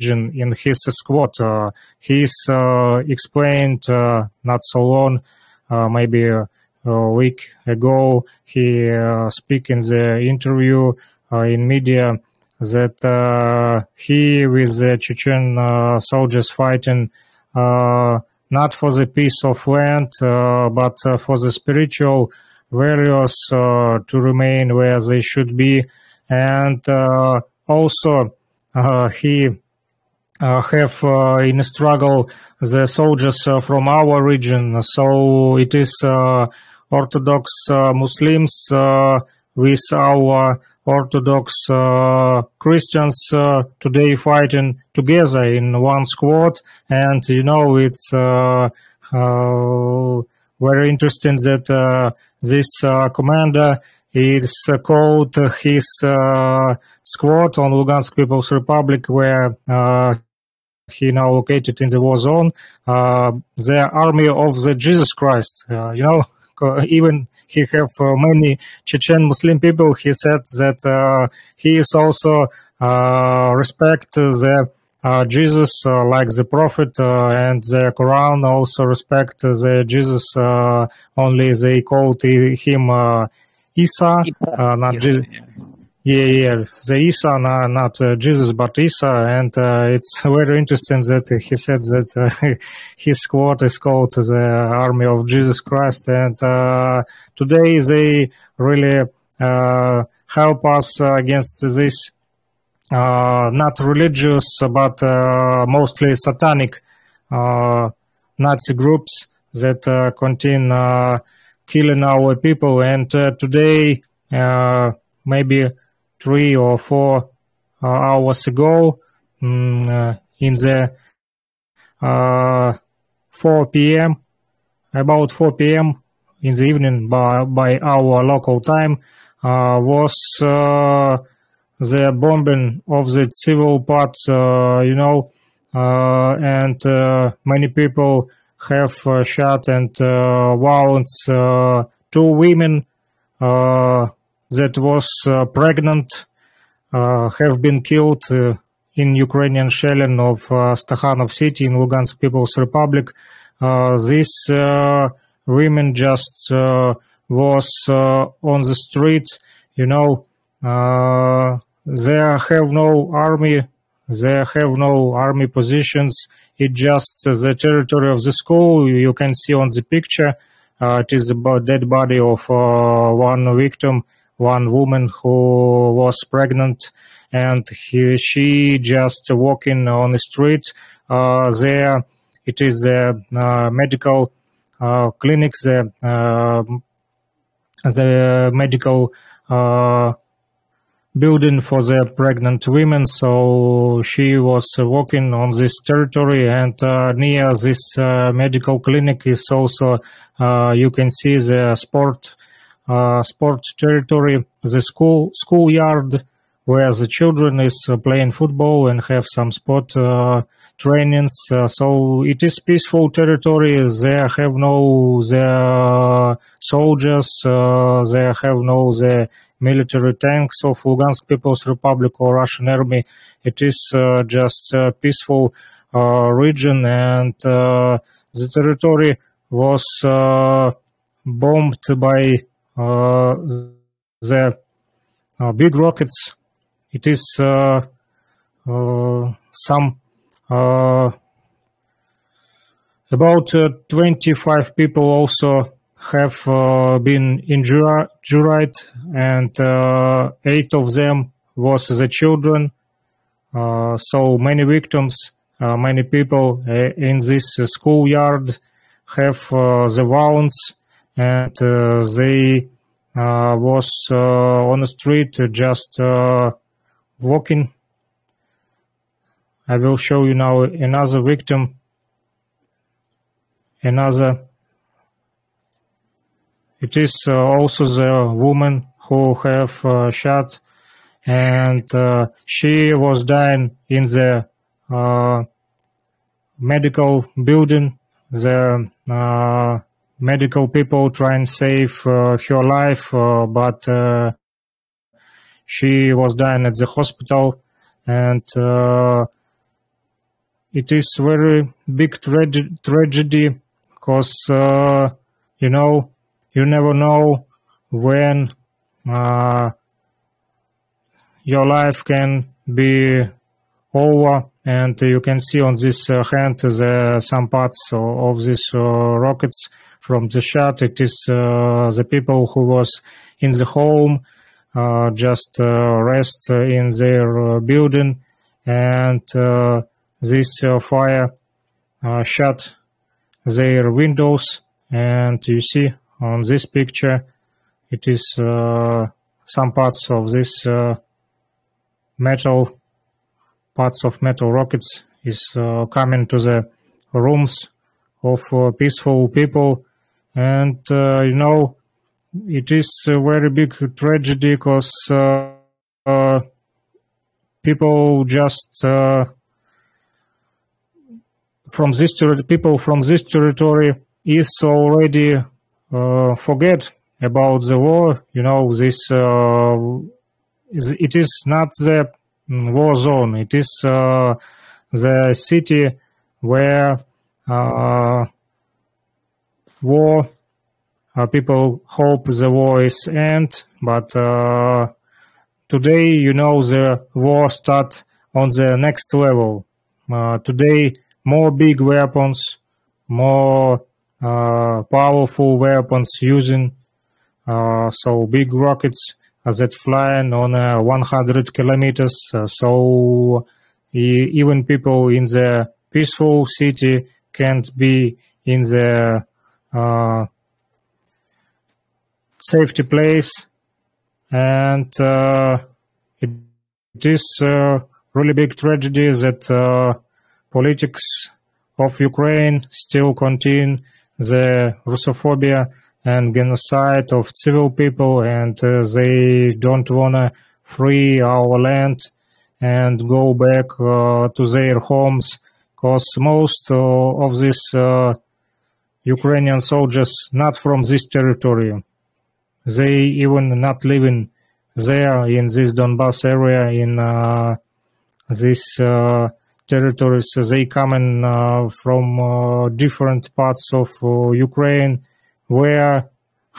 in his squad. Uh, he's uh, explained uh, not so long, maybe a, week ago, he uh, speak in the interview in media that uh, he with the Chechen uh, soldiers fighting uh, not for the peace of land, uh, but uh, for the spiritual values uh, to remain where they should be. And uh, also, uh, he uh, have uh, in a struggle the soldiers uh, from our region. So it is uh, Orthodox uh, Muslims uh, with our Orthodox uh, Christians uh, today fighting together in one squad. And you know, it's uh, uh, very interesting that uh, this uh, commander is called his squad on Lugansk People's Republic, where uh, he now located in the war zone, the army of the Jesus Christ. You know, *laughs* even he have uh, many Chechen Muslim people. He said that uh, he is also uh, respect the uh, Jesus uh, like the prophet uh, and the Quran also respect the Jesus. Uh, only they called him uh, Isa, uh, not Jesus. yeah. Yeah, yeah, the Isa, not, uh, Jesus, but Isa, and uh, it's very interesting that he said that uh, *laughs* his squad is called the Army of Jesus Christ, and uh, today they really uh, help us against this uh, not religious but mostly satanic Nazi groups that continue killing our people, and today maybe three or four uh, hours ago mm, uh, in the uh, 4 p.m. about 4 p.m. in the evening by, by our local time uh, was uh, the bombing of the civil part, you know, and many people have shot and wounds two women that was uh, pregnant uh, have been killed uh, in Ukrainian shelling of Stakhanov city in Lugansk People's Republic. These women just was on the street, you know, they have no army, they have no army positions. It just the territory of the school. You can see on the picture. Uh, it is the dead body of uh, one victim, one woman who was pregnant, and he, she just walking on the street. Uh, there, it is a uh, medical uh, clinic, the uh, the medical uh, building for the pregnant women. So she was walking on this territory, and uh, near this medical clinic is also you can see the sport uh, sport territory, the school schoolyard where the children is uh, playing football and have some sport uh, trainings. So it is peaceful territory. They have no the soldiers. They have no the military tanks of Lugansk People's Republic or Russian army. It is just a peaceful region, and the territory was uh, bombed by the uh, big rockets. It is uh, uh, some uh, about uh, 25 people also have uh, been injured, and uh, eight of them was the children. Uh, so many victims, uh, many people uh, in this uh, schoolyard have uh, the wounds, and uh, they uh, was uh, on the street just walking. I will show you now another victim, another it is also the woman who have uh, shot, and uh, she was dying in the uh, medical building. The uh, medical people try and save uh, her life, uh, but uh, she was dying at the hospital, and it is very big trage- tragedy because you know you never know when uh, your life can be over and you can see on this uh, hand the some parts of these uh, rockets from the shot it is uh, the people who was in the home uh, just uh, rest in their building. And this fire shut their windows. And you see on this picture it is some parts of this metal parts of metal rockets is uh, coming to the rooms of uh, peaceful people and uh, you know it is a very big tragedy because uh, uh, people just uh, from this ter- people from this territory is already forget about the war you know this is, it is not the war zone. It is uh, the city where uh, war uh, people hope the war is end, but today, you know, the war start on the next level. today, more big weapons, more uh, powerful weapons using uh, so big rockets that flying on uh, 100 kilometers. Uh, so even people in the peaceful city can't be in the uh, safety place. And it, it is a really big tragedy that politics of Ukraine still continue the Russophobia and genocide of civil people, and uh, they don't wanna free our land and go back uh, to their homes, because most uh, of these Ukrainian soldiers not from this territory. They even not living there in this Donbass area in uh, these uh, territories. They coming uh, from different parts of Ukraine where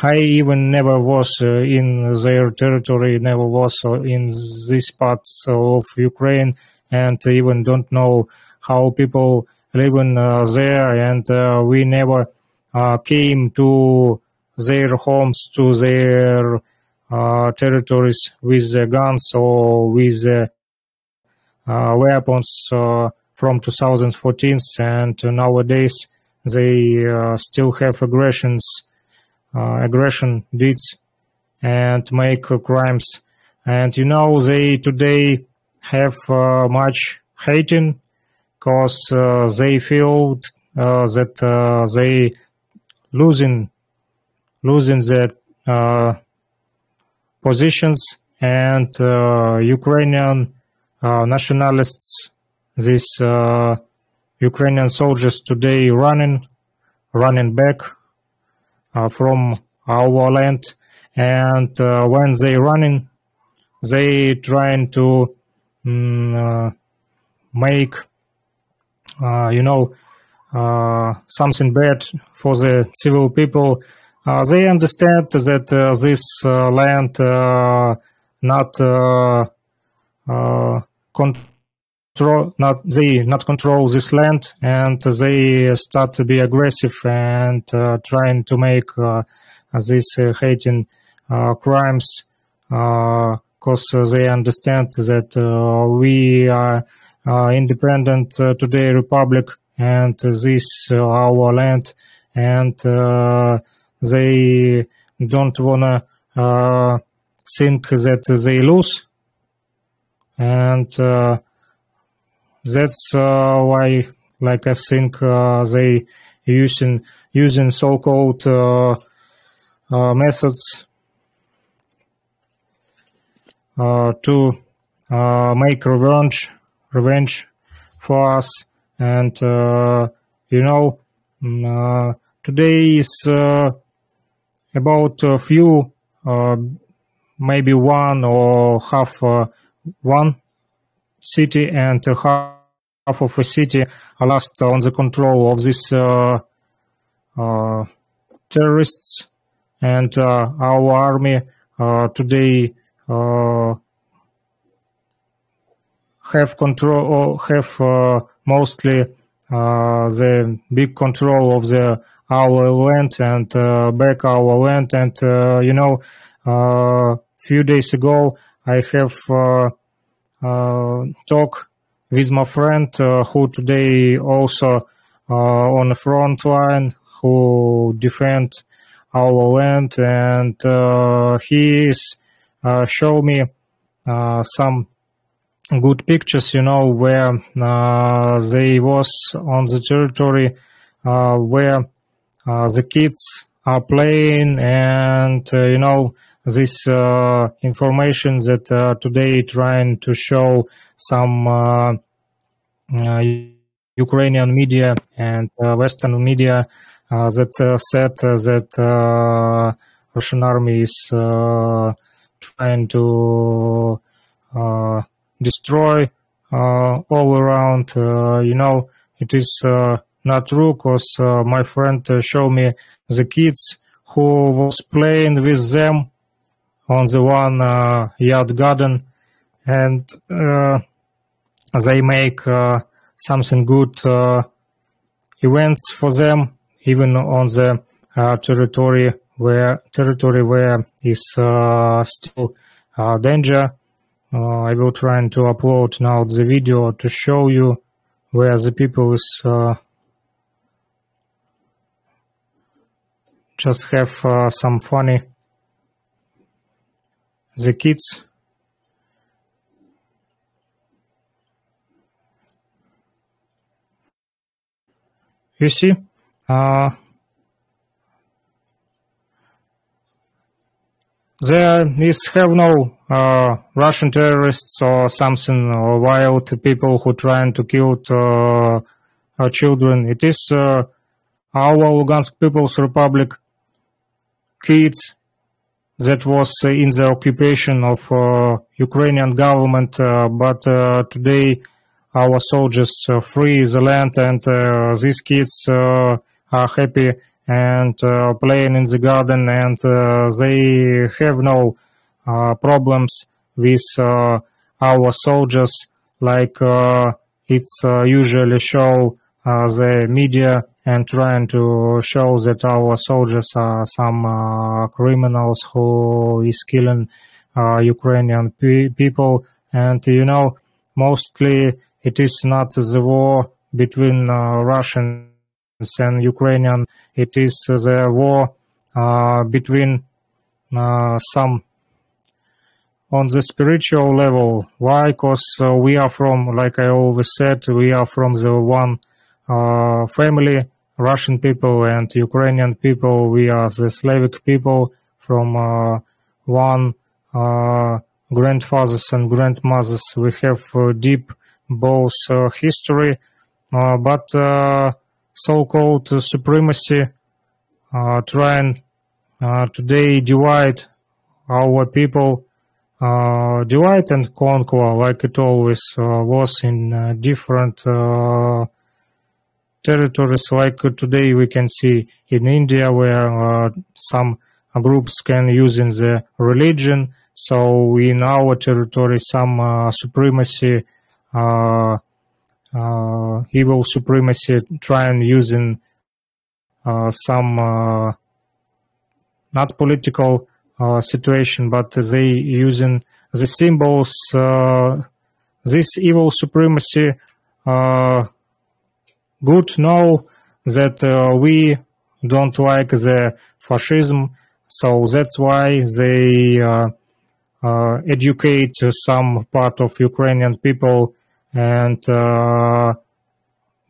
I even never was uh, in their territory, never was uh, in this part of Ukraine, and even don't know how people living uh, there, and uh, we never uh, came to their homes, to their territories with guns or with weapons from 2014, and nowadays they still have aggressions, aggression deeds, and make crimes. And you know they today have much hating because they feel that they losing losing their uh, positions and uh, Ukrainian uh, nationalists, this Ukrainian soldiers today running, running back uh, from our land, and uh, when they running, they trying to um, make, uh, you know, uh, something bad for the civil people. Uh, they understand that this land not control not they not control this land and they start to be aggressive and uh, trying to make uh, these uh, hating uh, crimes because uh, they understand that uh, we are Uh, independent uh, today republic and this uh, our land. And they don't wanna think that they lose. And that's uh, why, like I think uh, they using using so-called uh, methods to make revenge revenge for us. And you know mm, today is about a few maybe one or half one city and half of a city lost on the control of these uh, uh, terrorists, and uh, our army today have control or have uh, mostly uh, the big control of the our land and uh, back our land. And uh, you know a few days ago I have talk with my friend who today also on the front line who defend our land. And he is show me some good pictures, you know, where uh, they was on the territory uh, where uh, the kids are playing and, uh, you know, this uh, information that uh, today trying to show some Ukrainian media and Western media that said that Russian army is trying to destroy uh, all around. Uh, you know, it is uh, not true because my friend showed me the kids who was playing with them on the one yard garden and they make something good events for them even on the uh, territory where territory where is uh, still uh, danger uh, I will try to upload now the video to show you where the people is uh, just have uh, some funny. The kids. You see? Uh, there is have no uh, Russian terrorists or something or wild people who trying to kill uh, our children. It is uh, our Lugansk People's Republic kids that was in the occupation of uh, Ukrainian government, uh, but uh, today our soldiers free the land and these kids are happy and playing in the garden and they have no uh, problems with uh, our soldiers, like uh, it's usually show the media and trying to show that our soldiers are some criminals who is killing Ukrainian pe- people. And you know, mostly it is not the war between uh, Russians and Ukrainian. It is the war uh, between uh, some on the spiritual level. Why? Because uh, we are from, like I always said, we are from the one uh, family, Russian people and Ukrainian people. We are the Slavic people from uh, one uh, grandfathers and grandmothers. We have uh, deep both uh, history, but so-called supremacy trying today divide our people uh, divide and conquer like it always uh, was in uh, different uh, territories. Like today we can see in India where uh, some groups can use in the religion. So in our territory some uh, supremacy evil supremacy try and using some not political uh, situation, but they using the symbols. Uh, this evil supremacy. Uh, good know that we don't like the fascism, so that's why they educate some part of Ukrainian people and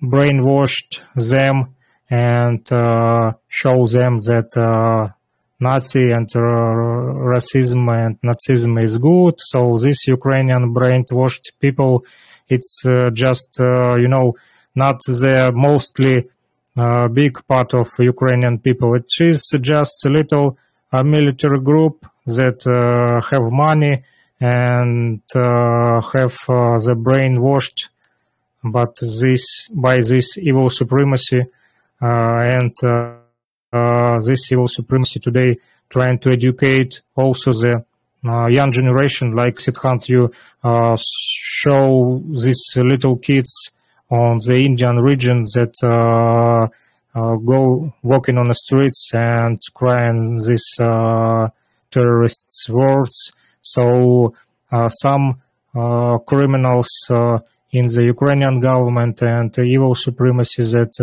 brainwashed them and uh, show them that uh, Nazi and racism and Nazism is good. So this Ukrainian brainwashed people, it's uh, just uh, you know not the mostly uh, big part of Ukrainian people. It is just a little military group that uh, have money and uh, have uh, the brainwashed, but this by this evil supremacy and uh, this evil supremacy today trying to educate also the uh, young generation like Siddhant, you uh, show these little kids on the Indian region that uh, go walking on the streets and crying these terrorists' words. So uh, some uh, criminals in the Ukrainian government and evil supremacy that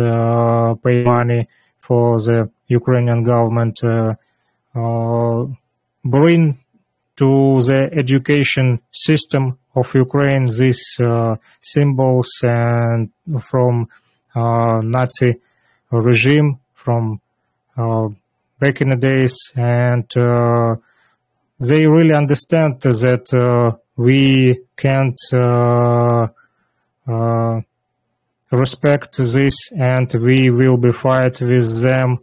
pay money for the Ukrainian government bring to the education system of Ukraine these uh, symbols and from uh, Nazi regime from uh, back in the days, and uh, they really understand that uh, we can't uh, respect this, and we will be fight with them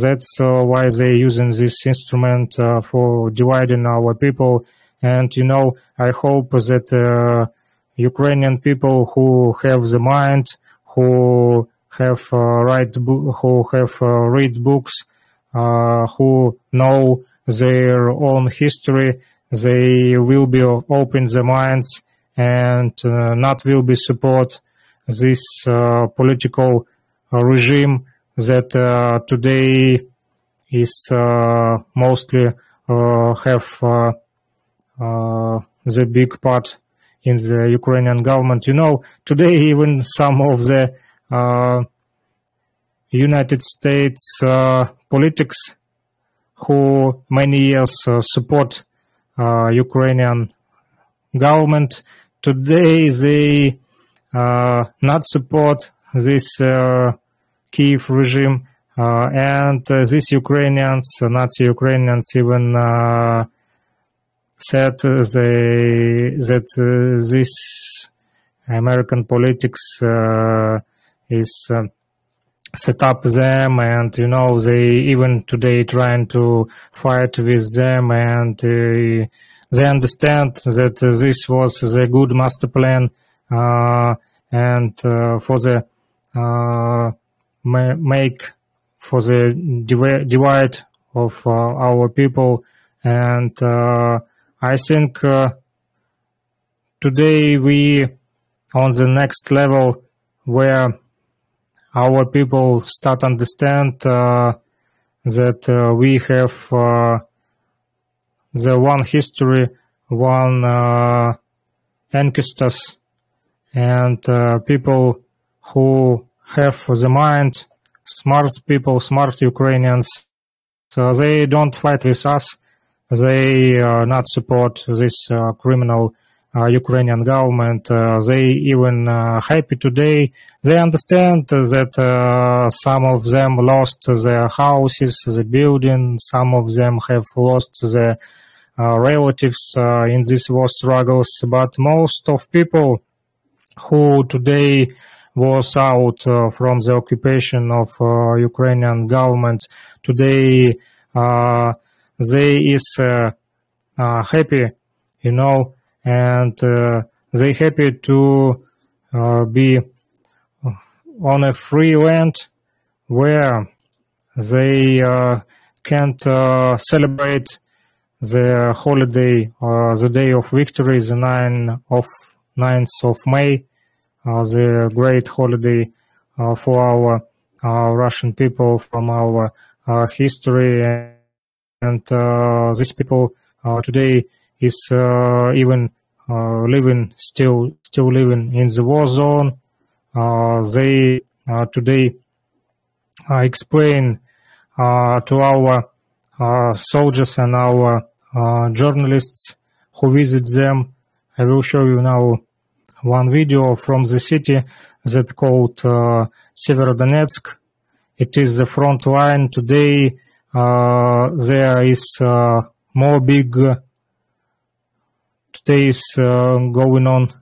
that's uh, why they're using this instrument uh, for dividing our people. And, you know, I hope that uh, Ukrainian people who have the mind, who have write who have read books, who know their own history, they will be open their minds and uh, not will be support this uh, political regime that uh, today is uh, mostly uh, have the big part in the Ukrainian government. You know, today even some of the United States politics who many years support Ukrainian government today they uh, not support this uh, Kiev regime. Uh, and uh, these Ukrainians, uh, Nazi Ukrainians, even said they, that this American politics is set up them and you know they even today trying to fight with them and uh, they understand that uh, this was the good master plan uh, and for the make for the divide of uh, our people. And uh, I think uh, today we on the next level where our people start understand uh, that uh, we have uh, the one history, one ancestors, and people who have the mind, smart people, smart Ukrainians. So they don't fight with us. They uh, not support this uh, criminal Ukrainian government. Uh, they even uh, happy today. They understand that uh, some of them lost their houses, the building. Some of them have lost their relatives in these war struggles. But most of people who today was out uh, from the occupation of uh, Ukrainian government. Today, uh, they is happy, you know, and they happy to be on a free land where they uh, can't uh, celebrate the holiday, uh, the day of victory, the 9 of 9th of May, uh, the great holiday uh, for our uh, Russian people from our history. And these people today is even Uh, living still still living in the war zone. Uh, they uh, today explain to our soldiers and our journalists who visit them. I will show you now one video from the city that called uh, Severodonetsk. It is the front line today. Uh, there is uh, more big. Is uh, going on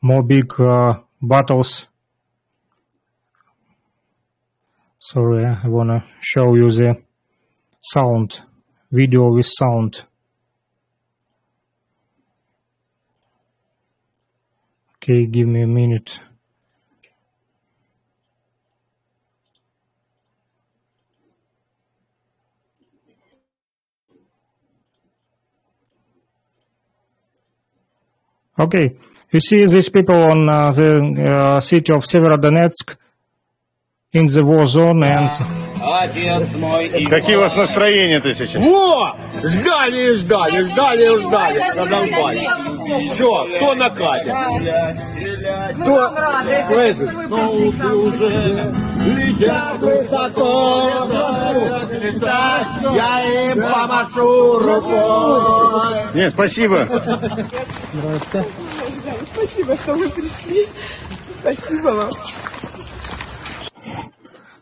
more big uh, battles. Sorry, I wanna show you the sound video with sound. Okay, give me a minute. Okay. You see these people on uh, the uh, city of Severodonetsk in the war zone and Какие у вас настроения-то сейчас? Во! Ждали и ждали, ждали и ждали на Донбассе. Все, кто накатит? Кто? Слышишь? Ну, ты уже летят высоко, летать, я им помашу рукой. Нет, спасибо. Спасибо, что вы пришли. Спасибо вам.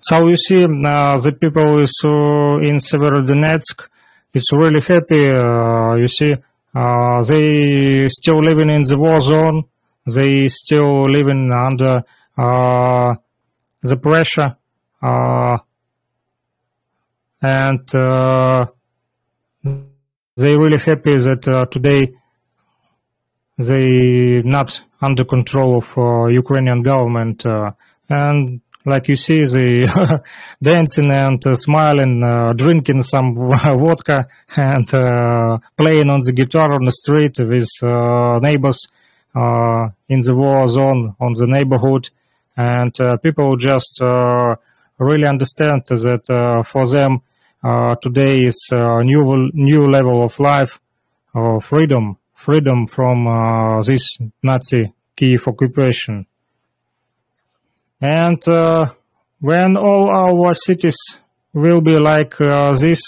So you see, the people is in Severodonetsk is really happy. You see, they still living in the war zone. They still living under the pressure, and they really happy that uh, today they not under control of uh, Ukrainian government uh, and like you see the *laughs* dancing and uh, smiling uh, drinking some *laughs* vodka and uh, playing on the guitar on the street with uh, neighbors uh, in the war zone on the neighborhood and uh, people just really understand that for them today is a new new level of life freedom freedom from this Nazi Kiev occupation. And uh, when all our cities will be like uh, this,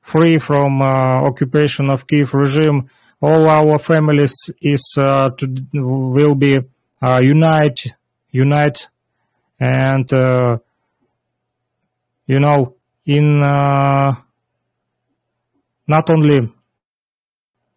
free from uh, occupation of Kiev regime, all our families is to, will be unite, unite, and you know in uh, not only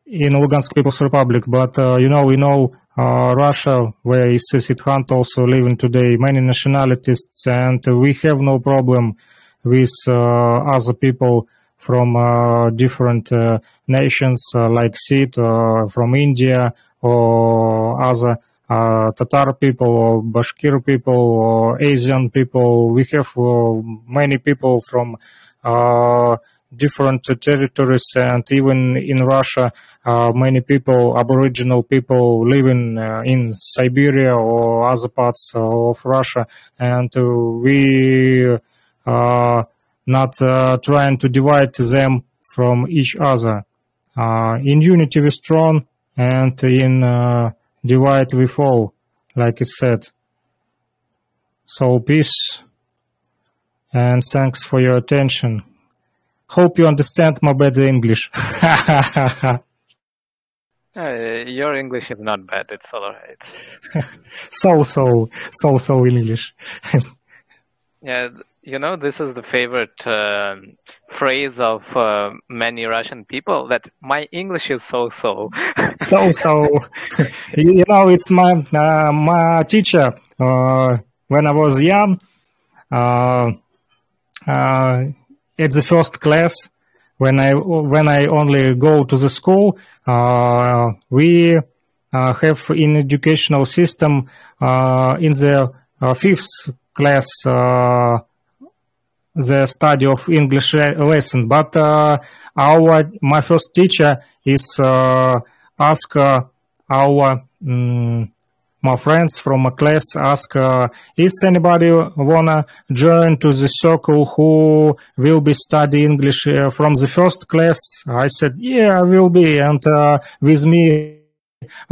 in Lugansk People's Republic, but uh, you know we know Russia, where is Siddhant also living today, many nationalities, and we have no problem with uh, other people from uh, different uh, nations uh, like Sid uh, from India or other uh, Tatar people or Bashkir people or Asian people. We have uh, many people from uh, different territories and even in Russia, uh, many people, aboriginal people living uh, in Siberia or other parts of Russia. And uh, we are not trying to divide them from each other. In unity we strong and in divide we fall, like it said. So peace and thanks for your attention. Hope you understand my bad English. *laughs* Uh, your English is not bad. It's all right. *laughs* so so so so in English. *laughs* Yeah, you know, this is the favorite um phrase of uh, many Russian people that my English is so-so. so so you you know it's my uh, my teacher uh, when I was young. Uh, uh, at the first class when I when I only go to the school, uh, we uh, have in educational system uh, in the uh, fifth class uh, the study of English lesson. But uh, our my first teacher is ask our mm my friends from a class ask, uh, is anybody wanna join to the circle who will be study English uh, from the first class? I said, yeah, I will be. And uh, with me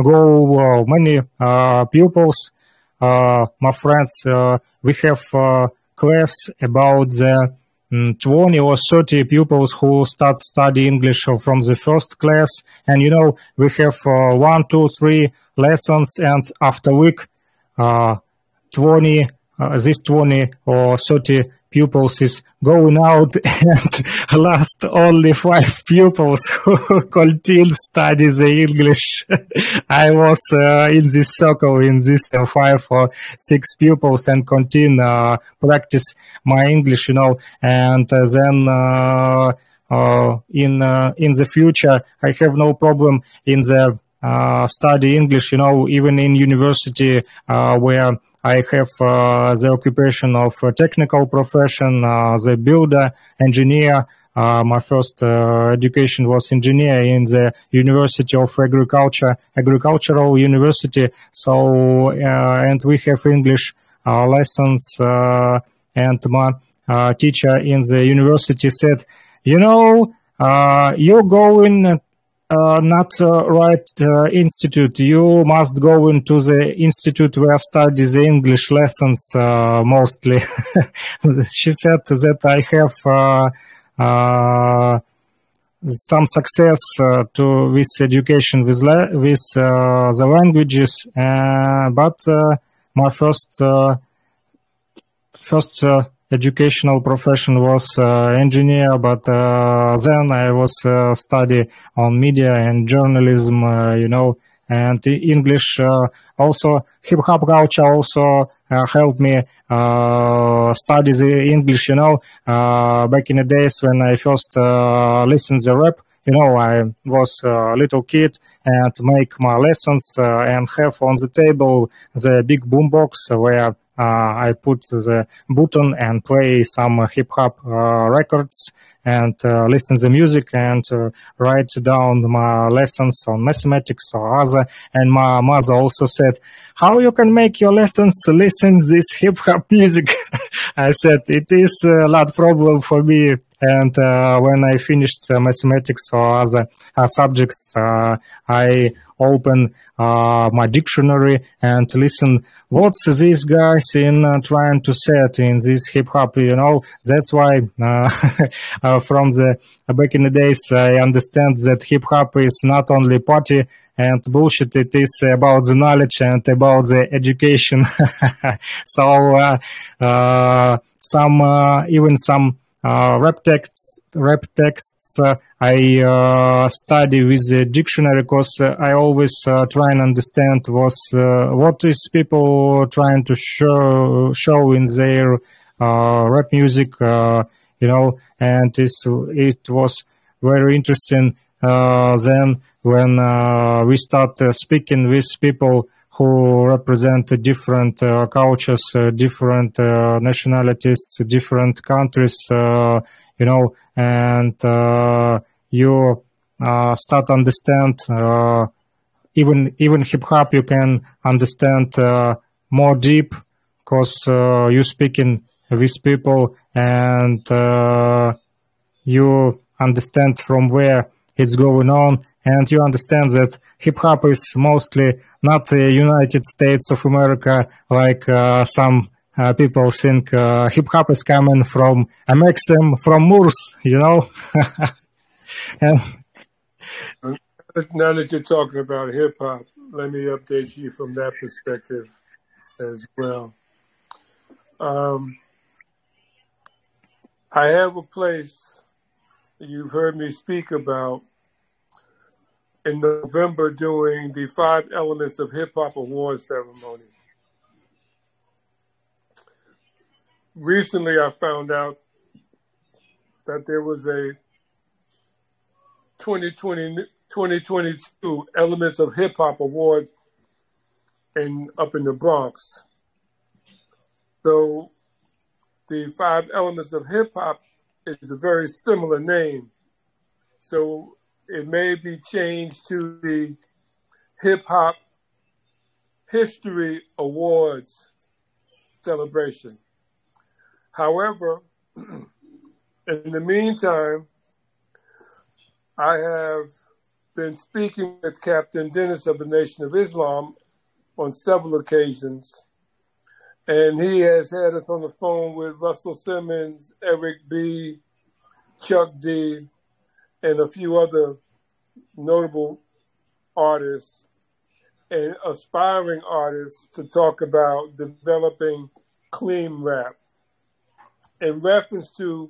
go uh, many uh, pupils, uh, my friends. We have class about the 20 or 30 pupils who start study English from the first class. And, you know, we have uh, one, two, three lessons. And after week, uh, 20, uh, this 20 or 30 pupils is going out *laughs* and last only five pupils *laughs* who continue study the English. *laughs* I was uh, in this circle in this uh, five or six pupils and continue uh, practice my English, you know, and uh, then uh, uh, in in the future I have no problem in the study English, you know, even in university uh, where I have uh, the occupation of technical profession, uh, the builder, engineer. uh, my first uh, education was engineer in the University of Agriculture, Agricultural University. So, uh, and we have English uh, lessons, uh, and my uh, teacher in the university said, you know, you're going uh, not uh, right uh, institute. You must go into the institute where study the English lessons mostly. *laughs* she said that I have some success uh, to this education with with uh, the languages, uh, but my first first educational profession was uh, engineer, but uh, then I was uh, study on media and journalism, you know, and English also hip hop culture also uh, helped me uh, study the English. You know, uh, back in the days when I first listened the rap, you know, I was a little kid and make my lessons and have on the table the big boombox where I put the button and play some hip hop uh, records and uh, listen the music and write down my lessons on mathematics or other. And my mother also said, "How you can make your lessons listen this hip hop *laughs* music?" *laughs* I said, "It is a lot problem for me and uh, when I finished uh, mathematics or other uh, subjects, I open my dictionary and listen what's these guys in uh, trying to set in this hip hop? You know that's why uh, *laughs* uh, from the back in the days i understand that hip hop is not only party and bullshit it is about the knowledge and about the education. *laughs* So some even some uh, rap texts, rap texts uh, I uh, study with the dictionary because uh, I always uh, try and understand was uh, what is people trying to show show in their rap music, you know, and it was very interesting then when we start speaking with people who represent different uh, cultures, uh, different uh, nationalities, different countries, uh, you know, and uh, you uh, start understand even even hip hop you can understand more deep because you speaking with people and you understand from where it's going on and you understand that hip hop is mostly not the United States of America like uh, some uh, people think uh, hip hop is coming from a Maxim from Moors, you know. *laughs* and now that you're talking about hip hop, let me update you from that perspective as well. Um, I have a place you've heard me speak about in November doing the Five Elements of Hip Hop Award ceremony. Recently, I found out that there was a 2020, 2022 Elements of Hip Hop Award in up in the Bronx. So, the Five Elements of Hip Hop is a very similar name. So it may be changed to the Hip Hop History Awards celebration. However, *clears throat* in the meantime, I have been speaking with Captain Dennis of the Nation of Islam on several occasions, and he has had us on the phone with Russell Simmons, Eric B., Chuck D., and a few other notable artists and aspiring artists to talk about developing clean rap in reference to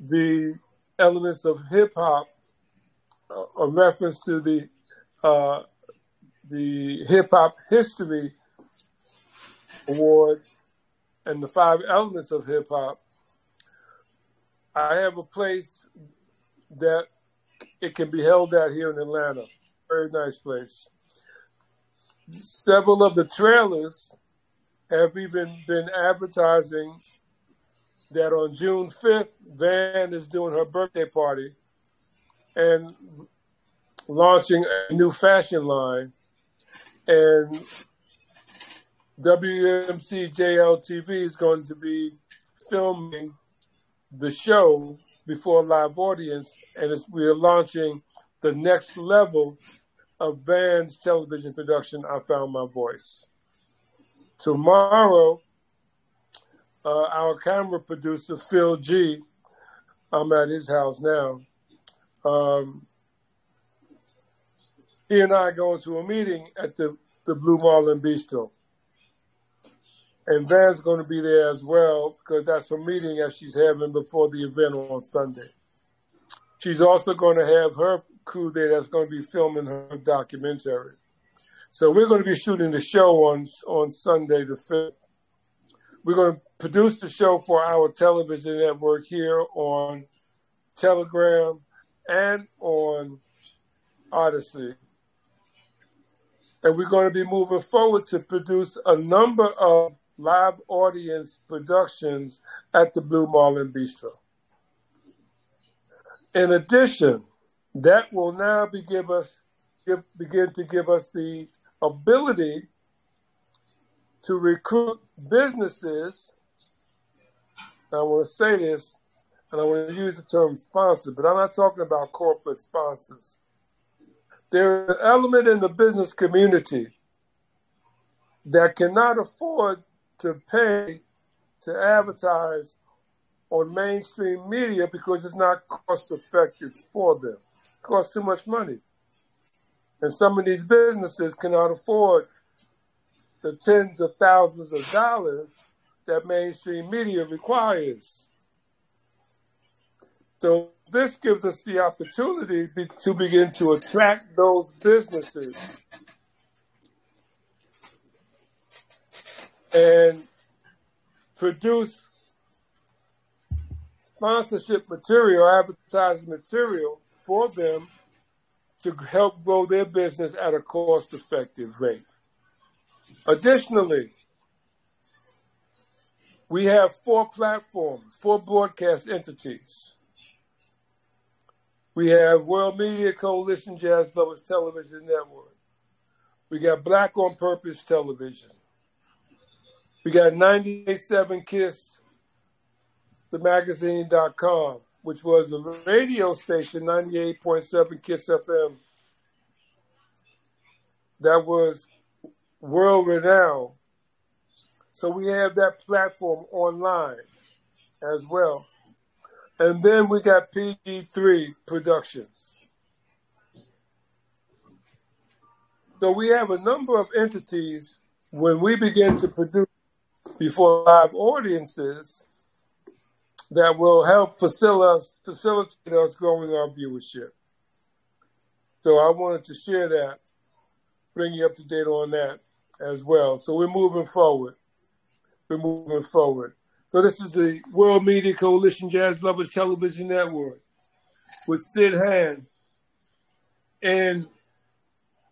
the elements of hip hop, uh, a reference to the uh, the hip hop history award and the five elements of hip hop. I have a place that it can be held at here in Atlanta. Very nice place. Several of the trailers have even been advertising that on June 5th, Van is doing her birthday party and launching a new fashion line. And WMC JLTV is going to be filming the show before a live audience, and we are launching the next level of Van's television production. I found my voice. Tomorrow, uh, our camera producer Phil G. I'm at his house now. Um, he and I are going to a meeting at the, the Blue Marlin Bistro. And Van's going to be there as well because that's a meeting that she's having before the event on Sunday. She's also going to have her crew there that's going to be filming her documentary. So we're going to be shooting the show on on Sunday the fifth. We're going to produce the show for our television network here on Telegram and on Odysee. And we're going to be moving forward to produce a number of live audience productions at the Blue Marlin Bistro. In addition, that will now be give us give, begin to give us the ability to recruit businesses. I want to say this, and I want to use the term sponsor, but I'm not talking about corporate sponsors. There's an element in the business community that cannot afford to pay to advertise on mainstream media because it's not cost effective for them. It costs too much money. And some of these businesses cannot afford the tens of thousands of dollars that mainstream media requires. So this gives us the opportunity be, to begin to attract those businesses and produce sponsorship material, advertising material for them to help grow their business at a cost effective rate. Additionally, we have four platforms, four broadcast entities. We have World Media Coalition Jazz Lovers Television Network. We got Black on Purpose Television. We got 98.7 Kiss, the magazine.com, which was a radio station, 98.7 Kiss FM, that was world renowned. So we have that platform online as well. And then we got PG3 Productions. So we have a number of entities when we begin to produce before live audiences that will help facilitate, us growing our viewership. So I wanted to share that, bring you up to date on that as well. So we're moving forward. We're moving forward. So this is the World Media Coalition Jazz Lovers Television Network with Siddhant in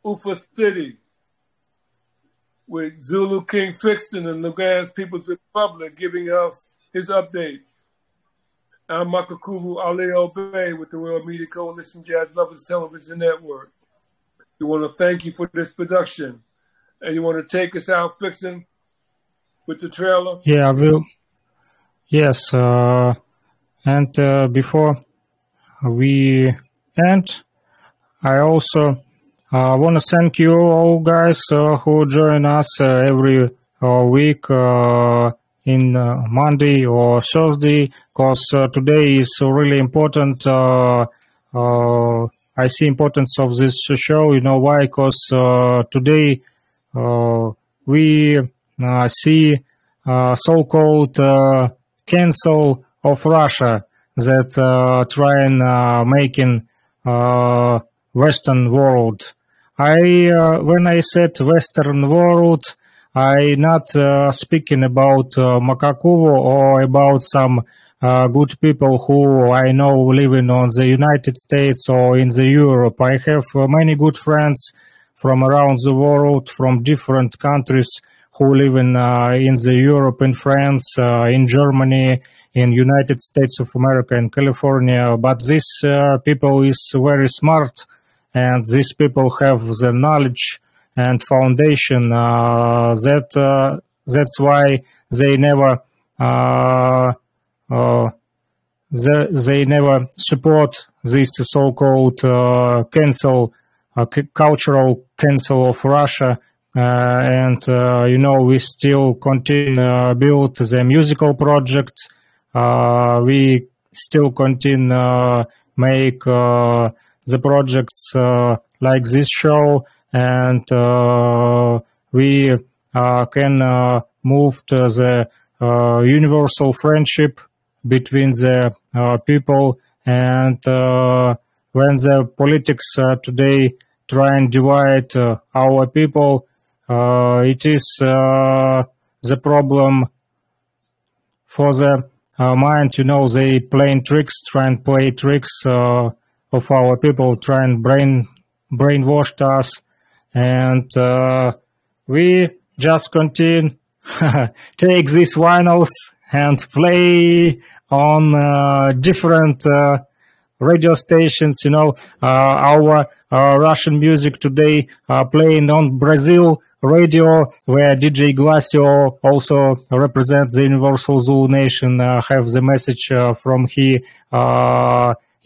Ufa City with Zulu King Fixon and Lugansk People's Republic giving us his update. I'm Makakuvu Ale Bay with the World Media Coalition Jazz Lovers Television Network. We want to thank you for this production. And you want to take us out, Fixon, with the trailer? Yeah, I will. Yes, uh, and uh, before we end, I also I uh, want to thank you all guys uh, who join us uh, every uh, week uh, in uh, Monday or Thursday, because uh, today is really important. Uh, I see importance of this show. You know why? Because today we see so-called cancel of Russia that trying making Western world I uh, when I said Western world, I not uh, speaking about uh, Makakuvo or about some uh, good people who I know living on the United States or in the Europe. I have uh, many good friends from around the world, from different countries who live in uh, in the Europe, in France, in Germany, in United States of America in California. But these uh, people is very smart, and these people have the knowledge and foundation. Uh, that uh, that's why they never uh, uh, they, they never support this so-called uh, cancel cultural cancel of Russia. and you know we still continue build the musical project. we still continue make the projects uh, like this show and uh, we uh, can move to the universal friendship between the uh, people and uh, when the politics uh, today try and divide our people it is the problem for the mind. You know they playing tricks try and play tricks of our people try and brain brainwashed us and we just continue *laughs* take these vinyls and play on uh, different uh, radio stations. You know, uh, our Russian music today playing on Brazil radio, where DJ Glacio also represents the Universal Zulu Nation, have the message from he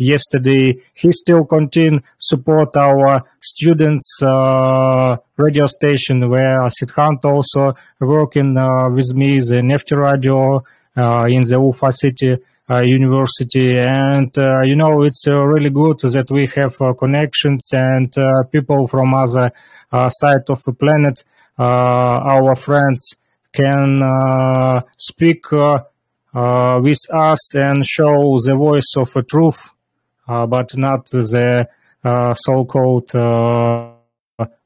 yesterday. He still continue support our students uh, radio station where Siddhant also working uh, with me, the Nefty Radio uh, in the Ufa City uh, University. And, uh, you know, it's really good that we have connections and people from other side of the planet, our friends, can speak with us and show the voice of truth, but not the so-called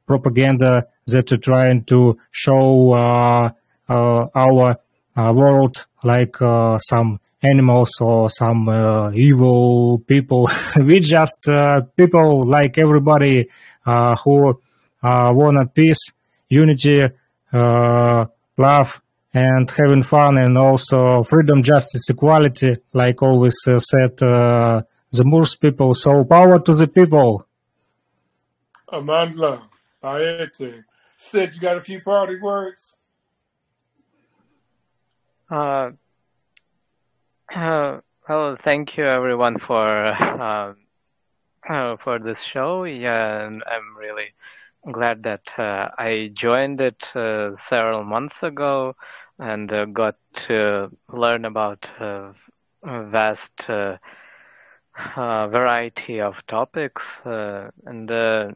propaganda that are trying to show uh, uh, our uh, world like uh, some animals or some uh, evil people. *laughs* we just people like everybody who want peace, unity, love, and having fun, and also freedom, justice, equality, like always said the Moors people. So power to the people. Amandla, Awethu. Said you got a few party words? Uh, uh, well, thank you everyone for uh, uh, for this show. Yeah, I'm really glad that uh, I joined it uh, several months ago and uh, got to learn about uh, a vast uh, variety of topics. Uh, and uh,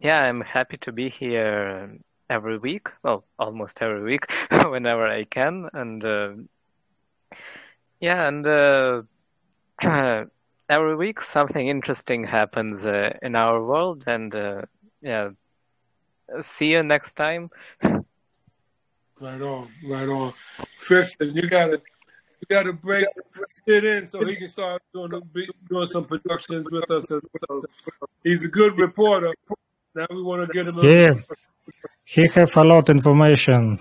yeah, I'm happy to be here every week. Well, almost every week, *laughs* whenever I can, and uh, yeah, and uh, *clears throat* every week something interesting happens in our world, and yeah, see you next time. *laughs* Right on, right on. Tristan, you gotta gotta break it in so he can start doing doing some productions with us. He's a good reporter. Now we want to get him. Yeah he have a lot information.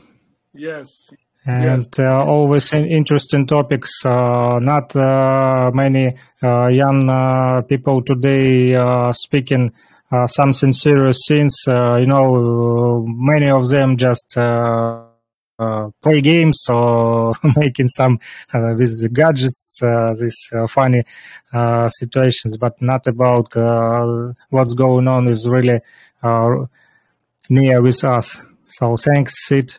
Yes. And yes. Uh, always interesting topics. Uh, not uh, many uh, young uh, people today uh, speaking something serious things. you know, many of them just Uh, play games or *laughs* making some uh, with the gadgets, uh, these funny situations, but not about what's going on is really near with us. So thanks, Sid.